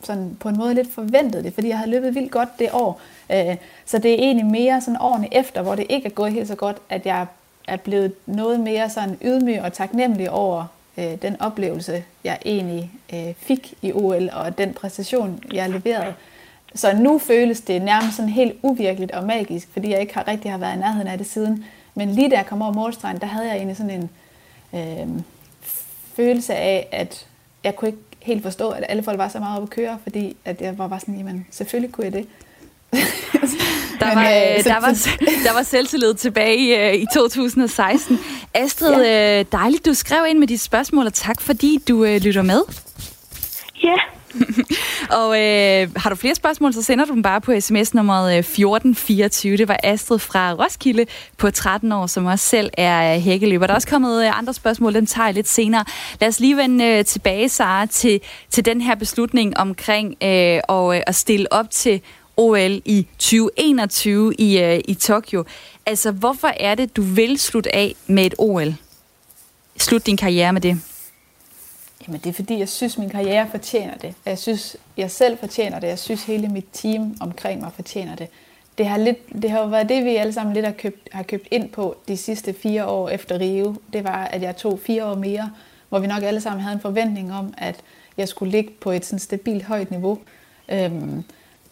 sådan på en måde lidt forventet det, fordi jeg havde løbet vildt godt det år. Øh, så det er egentlig mere sådan årene efter, hvor det ikke er gået helt så godt, at jeg er blevet noget mere sådan ydmyg og taknemmelig over øh, den oplevelse, jeg egentlig øh, fik i OL, og den præstation, jeg leverede. Så nu føles det nærmest sådan helt uvirkeligt og magisk, fordi jeg ikke har rigtig har været i nærheden af det siden. Men lige da jeg kom over målstregen, der havde jeg egentlig sådan en øh, følelse af, at jeg kunne ikke helt forstå, at alle folk var så meget oppe at køre, fordi at jeg var bare sådan, jamen selvfølgelig kunne jeg det. der, var, øh, der, var, der var selvtillid tilbage i, øh, i 2016. Astrid, ja. øh, dejligt, du skrev ind med dit spørgsmål, og tak fordi du øh, lytter med. Ja. og øh, har du flere spørgsmål, så sender du dem bare på sms nummeret øh, 1424. Det var Astrid fra Roskilde på 13 år, som også selv er øh, hækkeløber. Der er også kommet øh, andre spørgsmål, dem tager jeg lidt senere. Lad os lige vende tilbage, Sara, til, til den her beslutning omkring øh, og, øh, at stille op til OL i 2021 i, øh, i Tokyo. Altså, hvorfor er det, du vil slutte af med et OL? Slut din karriere med det. Jamen det er fordi, jeg synes, min karriere fortjener det. Jeg synes, jeg selv fortjener det. Jeg synes, hele mit team omkring mig fortjener det. Det har, lidt, det har jo været det, vi alle sammen lidt har købt, har købt ind på de sidste fire år efter Rio. Det var, at jeg tog fire år mere, hvor vi nok alle sammen havde en forventning om, at jeg skulle ligge på et sådan stabilt højt niveau. Øhm,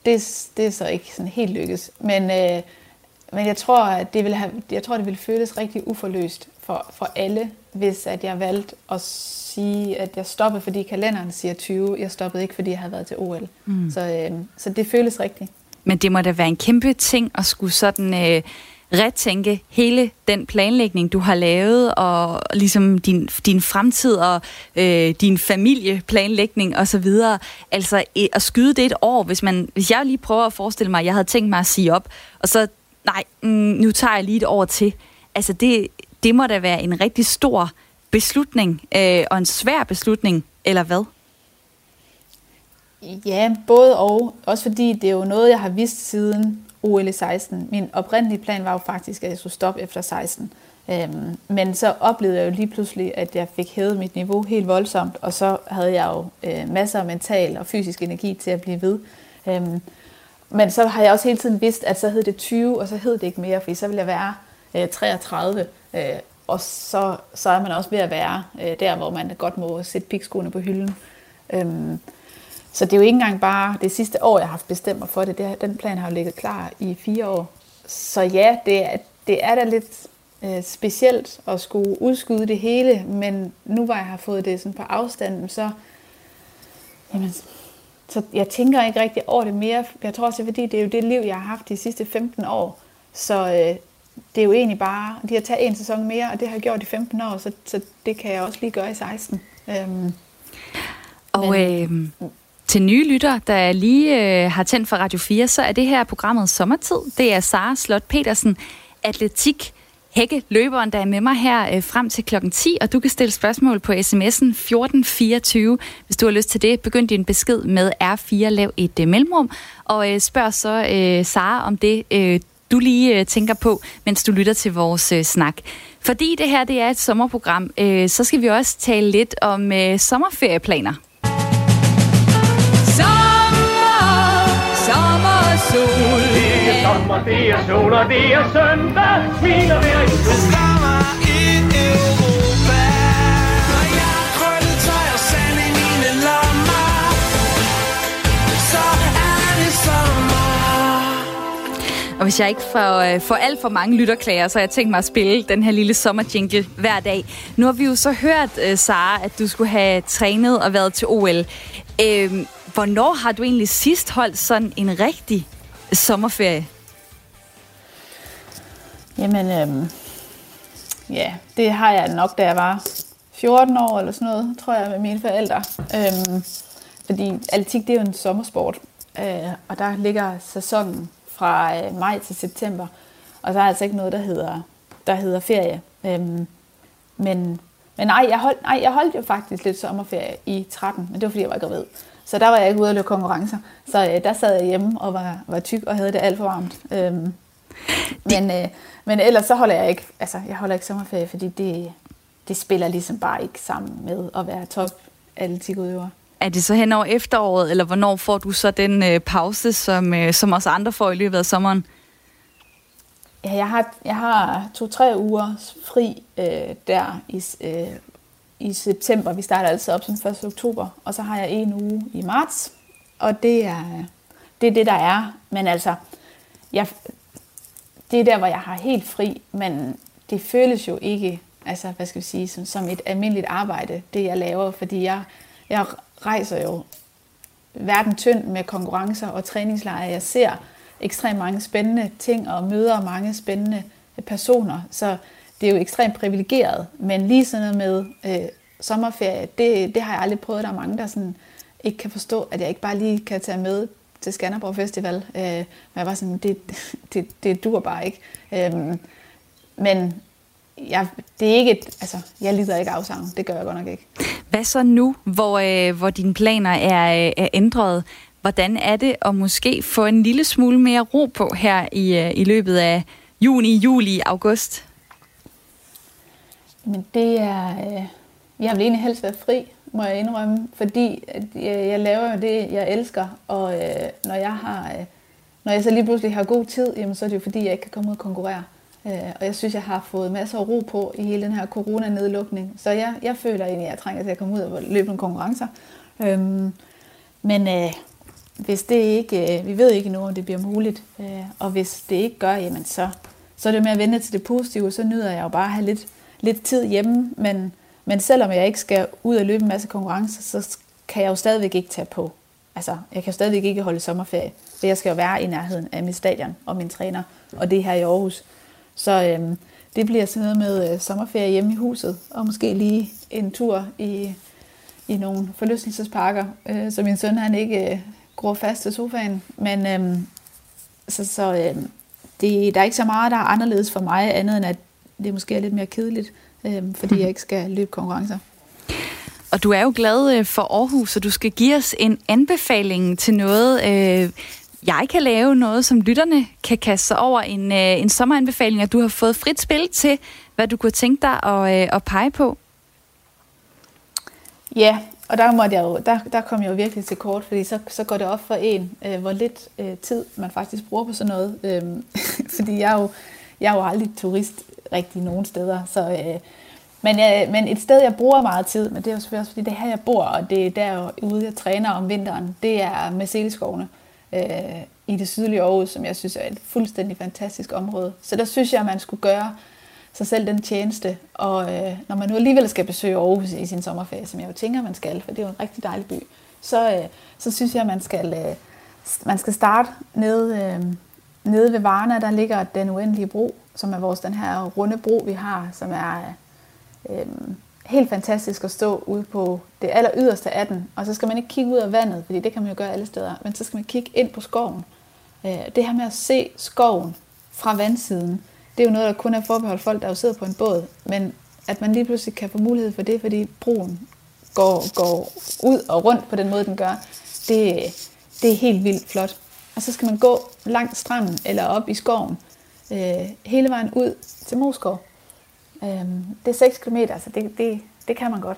det, det er så ikke sådan helt lykkes. Men, øh, men jeg tror, at det ville have, jeg tror, det ville føles rigtig uforløst for, for alle, hvis at jeg valgte at sige, at jeg stoppede, fordi kalenderen siger 20. Jeg stoppede ikke, fordi jeg havde været til OL. Mm. Så, øh, så det føles rigtigt. Men det må da være en kæmpe ting at skulle sådan øh, retænke hele den planlægning, du har lavet, og ligesom din, din fremtid og øh, din familieplanlægning osv. Altså øh, at skyde det et år, hvis, man, hvis jeg lige prøver at forestille mig, at jeg havde tænkt mig at sige op, og så, nej, mm, nu tager jeg lige et år til. Altså det, det må da være en rigtig stor beslutning, øh, og en svær beslutning, eller hvad? Ja, både og. Også fordi det er jo noget, jeg har vidst siden OL 16. Min oprindelige plan var jo faktisk, at jeg skulle stoppe efter 16. Øhm, men så oplevede jeg jo lige pludselig, at jeg fik hævet mit niveau helt voldsomt, og så havde jeg jo øh, masser af mental og fysisk energi til at blive ved. Øhm, men så har jeg også hele tiden vidst, at så hed det 20, og så hed det ikke mere, fordi så ville jeg være øh, 33. Øh, og så, så er man også ved at være øh, der, hvor man godt må sætte pikskoene på hylden. Øhm, så det er jo ikke engang bare det sidste år, jeg har haft bestemt mig for det. det den plan har jo ligget klar i fire år. Så ja, det er, det er da lidt øh, specielt at skulle udskyde det hele, men nu hvor jeg har fået det sådan på afstanden, så, jamen, så jeg tænker ikke rigtig over det mere. Jeg tror også, fordi det er jo det liv, jeg har haft de sidste 15 år. Så øh, det er jo egentlig bare, de har taget en sæson mere, og det har jeg gjort i 15 år, så, så det kan jeg også lige gøre i 16. Øhm, og men, øh, til nye lytter, der lige øh, har tændt for Radio 4, så er det her programmet Sommertid. Det er Sara Slot Petersen, atletik Hække, løberen, der er med mig her øh, frem til klokken 10, og du kan stille spørgsmål på sms'en 1424. Hvis du har lyst til det, begynd din besked med R4, lav et øh, mellemrum, og øh, spørg så øh, Sara om det, øh, du lige øh, tænker på, mens du lytter til vores øh, snak. Fordi det her det er et sommerprogram, øh, så skal vi også tale lidt om øh, sommerferieplaner. sol. Det er sommer, det er sol, og det er søndag. Smiler hver i Og hvis jeg ikke får, øh, får alt for mange lytterklager, så har jeg tænkt mig at spille den her lille sommerjingle hver dag. Nu har vi jo så hørt, øh, Sara, at du skulle have trænet og været til OL. Øh, hvornår har du egentlig sidst holdt sådan en rigtig sommerferie? Jamen, øh, ja, det har jeg nok, da jeg var 14 år eller sådan noget, tror jeg, med mine forældre. Øh, fordi atletik, det er jo en sommersport, øh, og der ligger sæsonen fra øh, maj til september, og der er altså ikke noget, der hedder, der hedder ferie. Øhm, men, men nej, jeg holdt, nej, jeg holdt jo faktisk lidt sommerferie i 13, men det var fordi, jeg var gravid. Så der var jeg ikke ude at løbe konkurrencer. Så øh, der sad jeg hjemme og var, var tyk og havde det alt for varmt. Øhm, men, øh, men ellers så holder jeg ikke, altså jeg holder ikke sommerferie, fordi det, det spiller ligesom bare ikke sammen med at være top atletikudøver. Er det så hen over efteråret, eller hvornår får du så den øh, pause, som, øh, som også andre får i løbet af sommeren? Ja, jeg har, jeg har to-tre uger fri øh, der i, øh, i september. Vi starter altså op som 1. oktober, og så har jeg en uge i marts, og det er det, er det der er. Men altså, jeg, det er der, hvor jeg har helt fri, men det føles jo ikke, altså, hvad skal vi sige, som, som et almindeligt arbejde, det jeg laver, fordi jeg, jeg rejser jo verden tynd med konkurrencer og træningslejre. Jeg ser ekstremt mange spændende ting og møder mange spændende personer, så det er jo ekstremt privilegeret. Men lige sådan noget med øh, sommerferie, det, det har jeg aldrig prøvet. Der er mange, der sådan ikke kan forstå, at jeg ikke bare lige kan tage med til Skanderborg Festival. Øh, men jeg var sådan, det, det, det dur bare ikke. Øh, men jeg, det er ikke et, altså, jeg lider ikke afsavn. Det gør jeg godt nok ikke. Hvad så nu, hvor, øh, hvor dine planer er, øh, er ændret? Hvordan er det at måske få en lille smule mere ro på her i, øh, i løbet af juni, juli, august? Men det er... Øh, jeg vil egentlig helst være fri, må jeg indrømme, fordi at jeg, jeg laver jo det, jeg elsker, og øh, når jeg har... Øh, når jeg så lige pludselig har god tid, jamen, så er det jo fordi, jeg ikke kan komme ud og konkurrere. Øh, og jeg synes, jeg har fået masser af ro på i hele den her coronanedlukning. Så jeg, jeg føler egentlig, at jeg trænger til at komme ud og løbe nogle konkurrencer. Øhm, men øh, hvis det ikke, øh, vi ved ikke nu, om det bliver muligt, øh, og hvis det ikke gør, jamen så, så er det med at vende til det positive, så nyder jeg jo bare at have lidt, lidt tid hjemme, men, men selvom jeg ikke skal ud og løbe en masse konkurrencer, så kan jeg jo stadigvæk ikke tage på. Altså, jeg kan stadigvæk ikke holde sommerferie, for jeg skal jo være i nærheden af mit stadion og min træner, og det her i Aarhus. Så øhm, det bliver sådan noget med øh, sommerferie hjemme i huset, og måske lige en tur i, i nogle forlystelsesparker, øh, så min søn han ikke øh, gror fast til sofaen. Men øhm, så, så øhm, det, der er ikke så meget, der er anderledes for mig, andet end at det måske er lidt mere kedeligt, øhm, fordi jeg ikke skal løbe konkurrencer. Og du er jo glad øh, for Aarhus, så du skal give os en anbefaling til noget, øh, jeg kan lave noget, som lytterne kan kaste sig over en, øh, en sommeranbefaling, og du har fået frit spil til, hvad du kunne tænke dig at, øh, at pege på. Ja, og der, måtte jeg jo, der, der kom jeg jo virkelig til kort, fordi så, så går det op for en, øh, hvor lidt øh, tid man faktisk bruger på sådan noget. Øh, fordi jeg er, jo, jeg er jo aldrig turist rigtig nogen steder, så... Øh, men, jeg, men et sted, jeg bruger meget tid, men det er jo selvfølgelig også, fordi det er her, jeg bor, og det er derude, jeg træner om vinteren, det er med Seleskovene øh, i det sydlige Aarhus, som jeg synes er et fuldstændig fantastisk område. Så der synes jeg, at man skulle gøre sig selv den tjeneste. Og øh, når man nu alligevel skal besøge Aarhus i sin sommerferie, som jeg jo tænker, man skal, for det er jo en rigtig dejlig by, så, øh, så synes jeg, at man skal, øh, man skal starte nede, øh, nede ved Varna. Der ligger den uendelige bro, som er vores den her runde bro, vi har, som er øh, helt fantastisk at stå ude på det aller yderste af den. Og så skal man ikke kigge ud af vandet, fordi det kan man jo gøre alle steder, men så skal man kigge ind på skoven. Øh, det her med at se skoven fra vandsiden, det er jo noget, der kun er forbeholdt folk, der jo sidder på en båd. Men at man lige pludselig kan få mulighed for det, fordi broen går, går ud og rundt på den måde, den gør, det, det er helt vildt flot. Og så skal man gå langs stranden eller op i skoven, øh, hele vejen ud til Moskov. Øh, det er 6 km, så det, det, det kan man godt.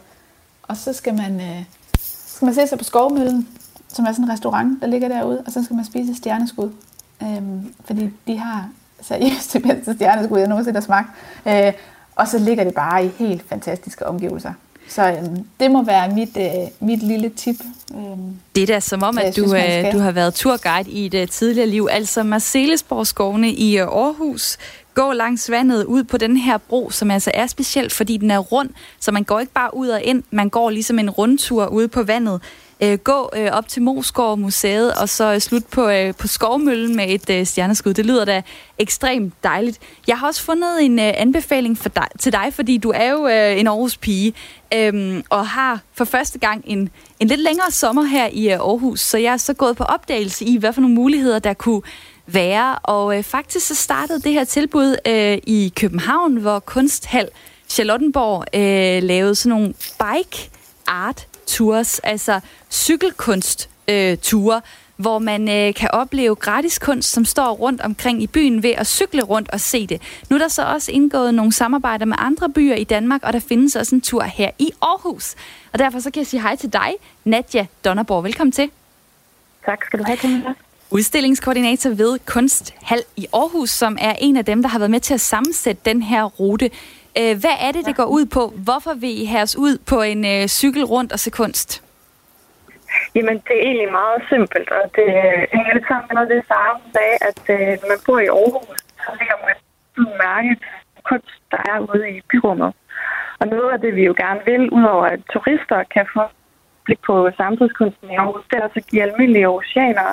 Og så skal man, øh, skal man se sig på Skovmøllen, som er sådan en restaurant, der ligger derude, og så skal man spise stjerneskud. Øh, fordi de har seriøst det bedste stjerneskud, jeg nogensinde har smagt. Øh, og så ligger det bare i helt fantastiske omgivelser. Så øhm, det må være mit, øh, mit lille tip. Øhm, det er da som om, at du, synes, øh, du har været turguide i et uh, tidligere liv. Altså Marcelesborg skovene i uh, Aarhus. Gå langs vandet ud på den her bro, som altså er speciel, fordi den er rund. Så man går ikke bare ud og ind, man går ligesom en rundtur ude på vandet øh, gå øh, op til Moskov Museet, og så øh, slut på, øh, på Skovmøllen med et øh, stjerneskud. Det lyder da ekstremt dejligt. Jeg har også fundet en øh, anbefaling for dig, til dig, fordi du er jo øh, en Aarhus pige, øh, og har for første gang en, en lidt længere sommer her i øh, Aarhus, så jeg er så gået på opdagelse i, hvad for nogle muligheder der kunne være, og øh, faktisk så startede det her tilbud øh, i København, hvor Kunsthal Charlottenborg øh, lavede sådan nogle bike art tours, altså cykelkunstture, øh, ture, hvor man øh, kan opleve gratis kunst, som står rundt omkring i byen ved at cykle rundt og se det. Nu er der så også indgået nogle samarbejder med andre byer i Danmark, og der findes også en tur her i Aarhus. Og derfor så kan jeg sige hej til dig, Nadja Donnerborg. Velkommen til. Tak skal du have, Camilla. Udstillingskoordinator ved Kunsthal i Aarhus, som er en af dem, der har været med til at sammensætte den her rute. Øh, hvad er det, det går ud på? Hvorfor vil I have os ud på en øh, cykel rundt og se kunst? Jamen, det er egentlig meget simpelt, og det øh, hænger lidt sammen med noget det, Sara sagde, at øh, når man bor i Aarhus, så ligger man et mærke kunst, der er ude i byrummet. Og noget af det, vi jo gerne vil, udover at turister kan få blik på samtidskunsten i Aarhus, det er altså at give almindelige oceaner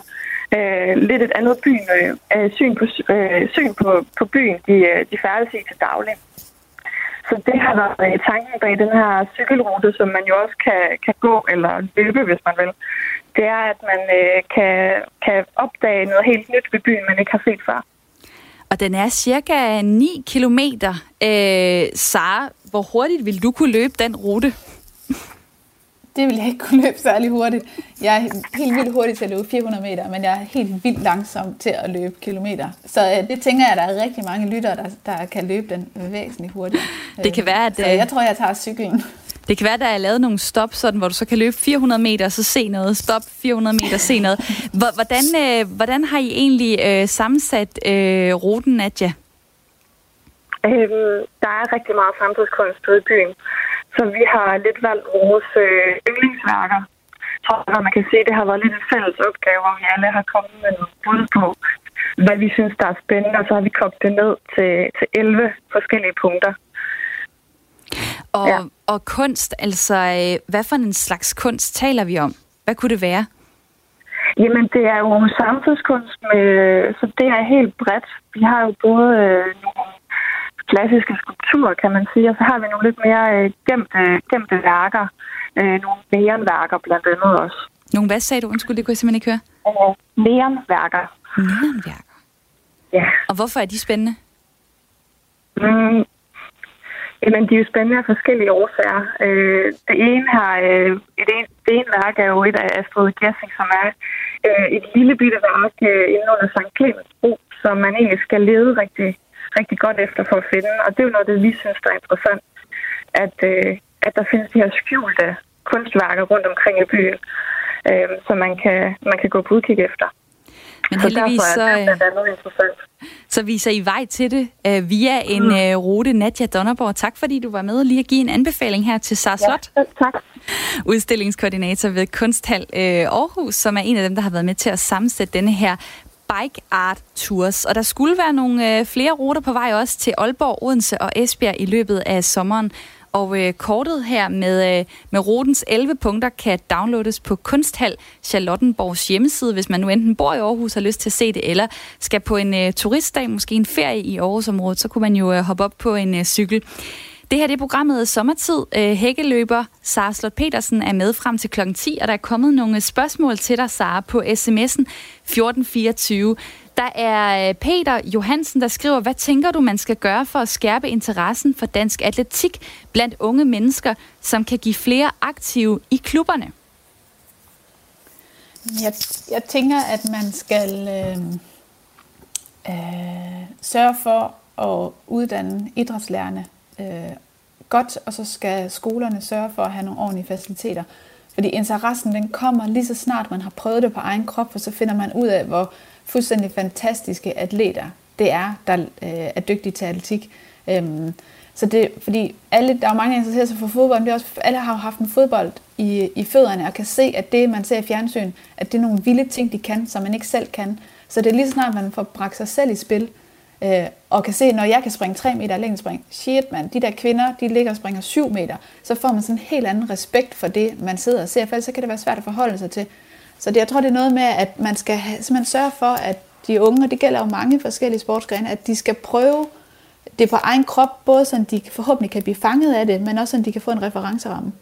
øh, lidt et andet byen, øh, øh, syn, på, øh, syn på, på byen, de, øh, de færdes i til daglig. Så det har været øh, tanken bag den her cykelrute, som man jo også kan, kan gå eller løbe, hvis man vil. Det er, at man øh, kan, kan opdage noget helt nyt ved byen, man ikke har set før. Og den er cirka 9 kilometer. Øh, Sara, hvor hurtigt vil du kunne løbe den rute? Det vil jeg ikke kunne løbe særlig hurtigt. Jeg er helt vildt hurtig til at løbe 400 meter, men jeg er helt vildt langsom til at løbe kilometer. Så øh, det tænker jeg, at der er rigtig mange lyttere, der, der kan løbe den væsentligt hurtigere. Det kan være, at... Så jeg tror, jeg tager cyklen. Det kan være, at der er lavet nogle stop, sådan, hvor du så kan løbe 400 meter, og så se noget. Stop 400 meter, se noget. Hvordan, øh, hvordan har I egentlig øh, sammensat øh, ruten, Nadja? Øhm, der er rigtig meget samtidskunst i byen. Så vi har lidt valgt vores øh, yndlingsværker. Så man kan se, at det har været lidt en fælles opgave, hvor vi alle har kommet med noget bud på, hvad vi synes, der er spændende, og så har vi kogt det ned til, til 11 forskellige punkter. Og, ja. og kunst, altså øh, hvad for en slags kunst taler vi om? Hvad kunne det være? Jamen, det er jo samtidskunst, med, så det er helt bredt. Vi har jo både øh, nogle klassiske skulpturer, kan man sige. Og så har vi nogle lidt mere øh, gemte, gemte værker. Øh, nogle neonværker blandt andet også. Nogle hvad sagde du? Undskyld, det kunne jeg simpelthen ikke høre. Øh, neonværker. Neonværker? Ja. Og hvorfor er de spændende? Mm, Jamen, de er jo spændende af forskellige årsager. Øh, det ene har, øh, et en, det ene værk er jo et af Astrid Gessing, som er øh, et lille bitte værk øh, inden under St. Clemens Bro, som man egentlig skal lede rigtig rigtig godt efter for at finde. Og det er jo noget, det vi synes, der er interessant, at, øh, at der findes de her skjulte kunstværker rundt omkring i byen, øh, som man kan, man kan gå på udkig efter. Men heldigvis så, så, er interessant. så viser I vej til det uh, via en uh, rute. Nadja Donnerborg, tak fordi du var med og lige at give en anbefaling her til Sars Slot. Ja, tak. Udstillingskoordinator ved Kunsthal uh, Aarhus, som er en af dem, der har været med til at sammensætte denne her Bike Art Tours. Og der skulle være nogle øh, flere ruter på vej også til Aalborg, Odense og Esbjerg i løbet af sommeren. Og øh, kortet her med, øh, med rutens 11 punkter kan downloades på Kunsthal Charlottenborgs hjemmeside, hvis man nu enten bor i Aarhus og har lyst til at se det, eller skal på en øh, turistdag, måske en ferie i Aarhusområdet, så kunne man jo øh, hoppe op på en øh, cykel. Det her det er programmet Sommertid. Øh, hækkeløber Sara Slot Petersen er med frem til kl. 10, og der er kommet nogle spørgsmål til dig, Sara, på sms'en 1424. Der er øh, Peter Johansen, der skriver, hvad tænker du, man skal gøre for at skærpe interessen for dansk atletik blandt unge mennesker, som kan give flere aktive i klubberne? Jeg, jeg tænker, at man skal øh, øh, sørge for at uddanne idrætslærerne øh, godt, og så skal skolerne sørge for at have nogle ordentlige faciliteter. Fordi interessen den kommer lige så snart man har prøvet det på egen krop, og så finder man ud af, hvor fuldstændig fantastiske atleter det er, der øh, er dygtige til atletik. Øhm, så det, fordi alle, der er mange, der interesserer sig for fodbold, men det er også, alle har jo haft en fodbold i, i fødderne, og kan se, at det, man ser i fjernsyn, at det er nogle vilde ting, de kan, som man ikke selv kan. Så det er lige snart, man får bragt sig selv i spil, øh, og kan se, når jeg kan springe 3 meter længdespring, shit mand, de der kvinder, de ligger og springer 7 meter, så får man sådan en helt anden respekt for det, man sidder og ser, for ellers så kan det være svært at forholde sig til. Så det, jeg tror, det er noget med, at man skal man sørge for, at de unge, og det gælder jo mange forskellige sportsgrene, at de skal prøve det på egen krop, både så de forhåbentlig kan blive fanget af det, men også så de kan få en referenceramme.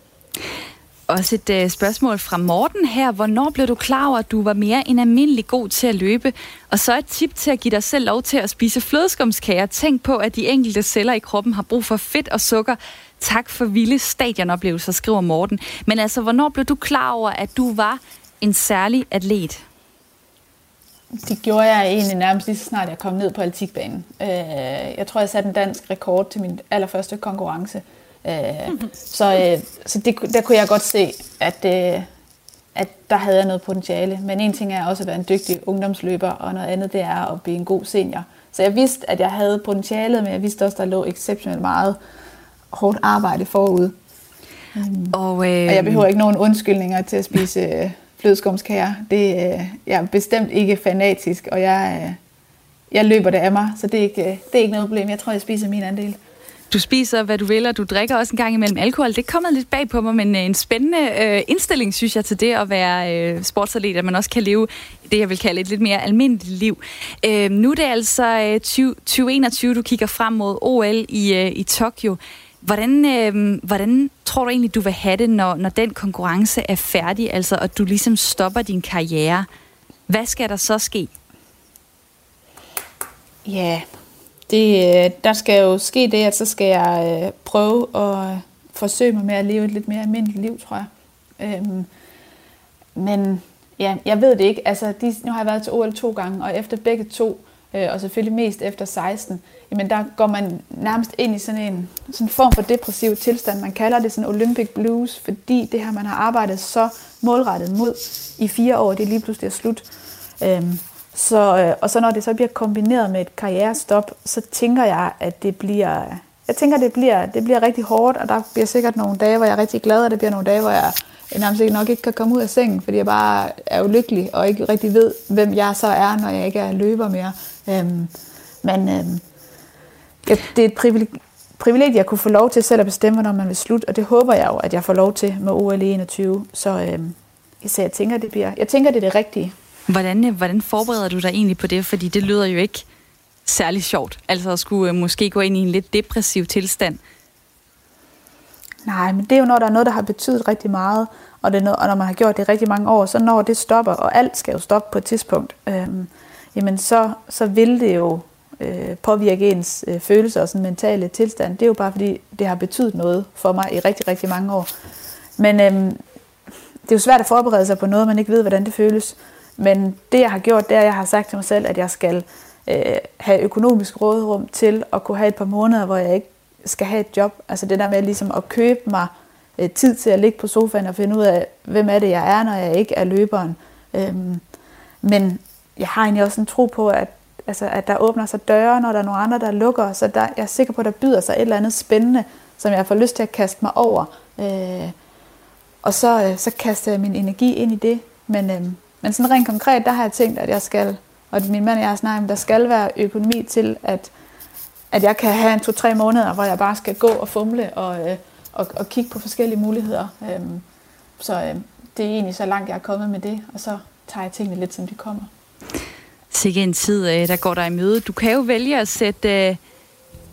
Også et øh, spørgsmål fra Morten her. Hvornår blev du klar over, at du var mere end almindelig god til at løbe? Og så et tip til at give dig selv lov til at spise flødeskumskager. Tænk på, at de enkelte celler i kroppen har brug for fedt og sukker Tak for vilde stadionoplevelser, skriver Morten. Men altså, hvornår blev du klar over, at du var en særlig atlet? Det gjorde jeg egentlig nærmest lige så snart jeg kom ned på atletikbanen. Øh, jeg tror, jeg satte en dansk rekord til min allerførste konkurrence. Øh, så øh, så det, der kunne jeg godt se, at, at der havde jeg noget potentiale. Men en ting er også at være en dygtig ungdomsløber, og noget andet det er at blive en god senior. Så jeg vidste, at jeg havde potentialet, men jeg vidste også, at der lå exceptionelt meget hårdt arbejde forud. Og, øh, og jeg behøver ikke nogen undskyldninger til at spise flødeskumskager. Det, øh, jeg er bestemt ikke fanatisk, og jeg, øh, jeg løber det af mig, så det er, ikke, det er ikke noget problem. Jeg tror, jeg spiser min andel. Du spiser, hvad du vil, og du drikker også en gang imellem alkohol. Det er kommet lidt bag på mig, men øh, en spændende øh, indstilling, synes jeg, til det at være øh, sportsatlet, at man også kan leve det, jeg vil kalde et lidt mere almindeligt liv. Øh, nu er det altså øh, 20, 2021, du kigger frem mod OL i, øh, i Tokyo. Hvordan, øh, hvordan tror du egentlig, du vil have det, når, når den konkurrence er færdig, altså at du ligesom stopper din karriere? Hvad skal der så ske? Ja, det, øh, der skal jo ske det, at så skal jeg øh, prøve at øh, forsøge mig med at leve et lidt mere almindeligt liv, tror jeg. Øhm, men ja, jeg ved det ikke. Altså, de, nu har jeg været til OL to gange, og efter begge to, øh, og selvfølgelig mest efter 16, jamen der går man nærmest ind i sådan en sådan form for depressiv tilstand. Man kalder det sådan Olympic Blues, fordi det her, man har arbejdet så målrettet mod i fire år, det lige pludselig er slut. Øhm, så, øh, og så når det så bliver kombineret med et karrierestop, så tænker jeg, at det bliver, jeg tænker, det bliver, det bliver rigtig hårdt, og der bliver sikkert nogle dage, hvor jeg er rigtig glad, og det bliver nogle dage, hvor jeg nærmest ikke nok ikke kan komme ud af sengen, fordi jeg bare er ulykkelig og ikke rigtig ved, hvem jeg så er, når jeg ikke er løber mere. Øhm, men øhm, ja, det er et privilegie, privilegie at kunne få lov til selv at bestemme, når man vil slutte, og det håber jeg jo, at jeg får lov til med OL 21. Så, øhm, så jeg tænker, det bliver, jeg tænker, det er det rigtige. Hvordan, øh, hvordan forbereder du dig egentlig på det? Fordi det lyder jo ikke særlig sjovt. Altså at skulle øh, måske gå ind i en lidt depressiv tilstand. Nej, men det er jo når der er noget, der har betydet rigtig meget, og, det er noget, og når man har gjort det rigtig mange år, så når det stopper, og alt skal jo stoppe på et tidspunkt, øh, jamen så, så vil det jo øh, påvirke ens øh, følelser og sådan mentale tilstand. Det er jo bare fordi, det har betydet noget for mig i rigtig, rigtig mange år. Men øh, det er jo svært at forberede sig på noget, man ikke ved, hvordan det føles. Men det, jeg har gjort, det er, at jeg har sagt til mig selv, at jeg skal øh, have økonomisk rådrum til at kunne have et par måneder, hvor jeg ikke skal have et job. Altså det der med ligesom at købe mig øh, tid til at ligge på sofaen og finde ud af, hvem er det, jeg er, når jeg ikke er løberen. Øhm, men jeg har egentlig også en tro på, at, altså, at der åbner sig døre, når der er nogle andre, der lukker. Så der, jeg er sikker på, at der byder sig et eller andet spændende, som jeg får lyst til at kaste mig over. Øh, og så, øh, så kaster jeg min energi ind i det. Men, øh, men sådan rent konkret, der har jeg tænkt, at jeg skal, og min mand og jeg har snakket, der skal være økonomi til, at, at jeg kan have en to-tre måneder, hvor jeg bare skal gå og fumle og, øh, og, og kigge på forskellige muligheder. Øhm, så øh, det er egentlig så langt, jeg er kommet med det, og så tager jeg tingene lidt, som de kommer. Sikke en tid, øh, der går der i møde. Du kan jo vælge at sætte uh,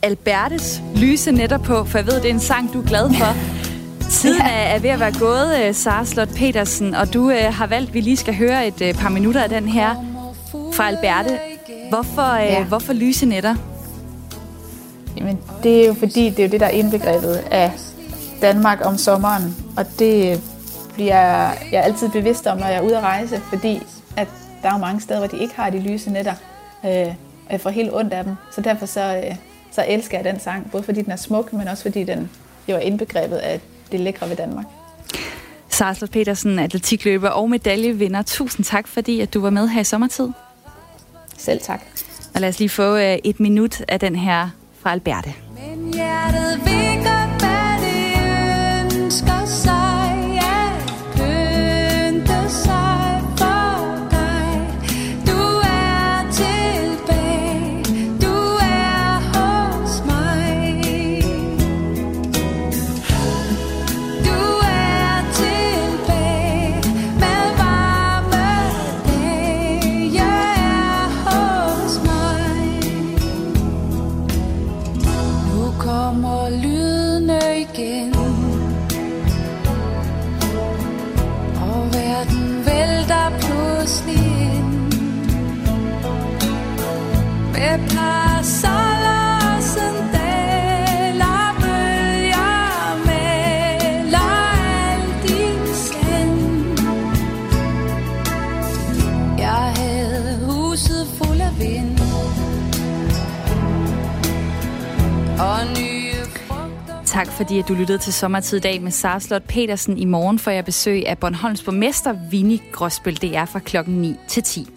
Albertes lyse netter på, for jeg ved, det er en sang, du er glad for. Tiden er, er ved at være gået, uh, Sara Slot Petersen, og du uh, har valgt, at vi lige skal høre et uh, par minutter af den her fra Alberte. Hvorfor, uh, ja. hvorfor lyse netter? Jamen, det er jo fordi, det er jo det, der er indbegrebet af Danmark om sommeren, og det bliver jeg altid bevidst om, når jeg er ude at rejse, fordi at der er jo mange steder, hvor de ikke har de lyse netter, øh, og jeg får helt ondt af dem. Så derfor så, øh, så elsker jeg den sang, både fordi den er smuk, men også fordi den jo er indbegrebet af det lækre ved Danmark. Sara Petersen, atletikløber og medaljevinder. Tusind tak, fordi at du var med her i sommertid. Selv tak. Og lad os lige få øh, et minut af den her fra Alberte. Men hjertet vil godt, Tak fordi at du lyttede til Sommertid i dag med Sara Slot Petersen. I morgen får jeg besøg af Bornholms borgmester Vinnie Gråsbøl. Det er fra klokken 9 til 10.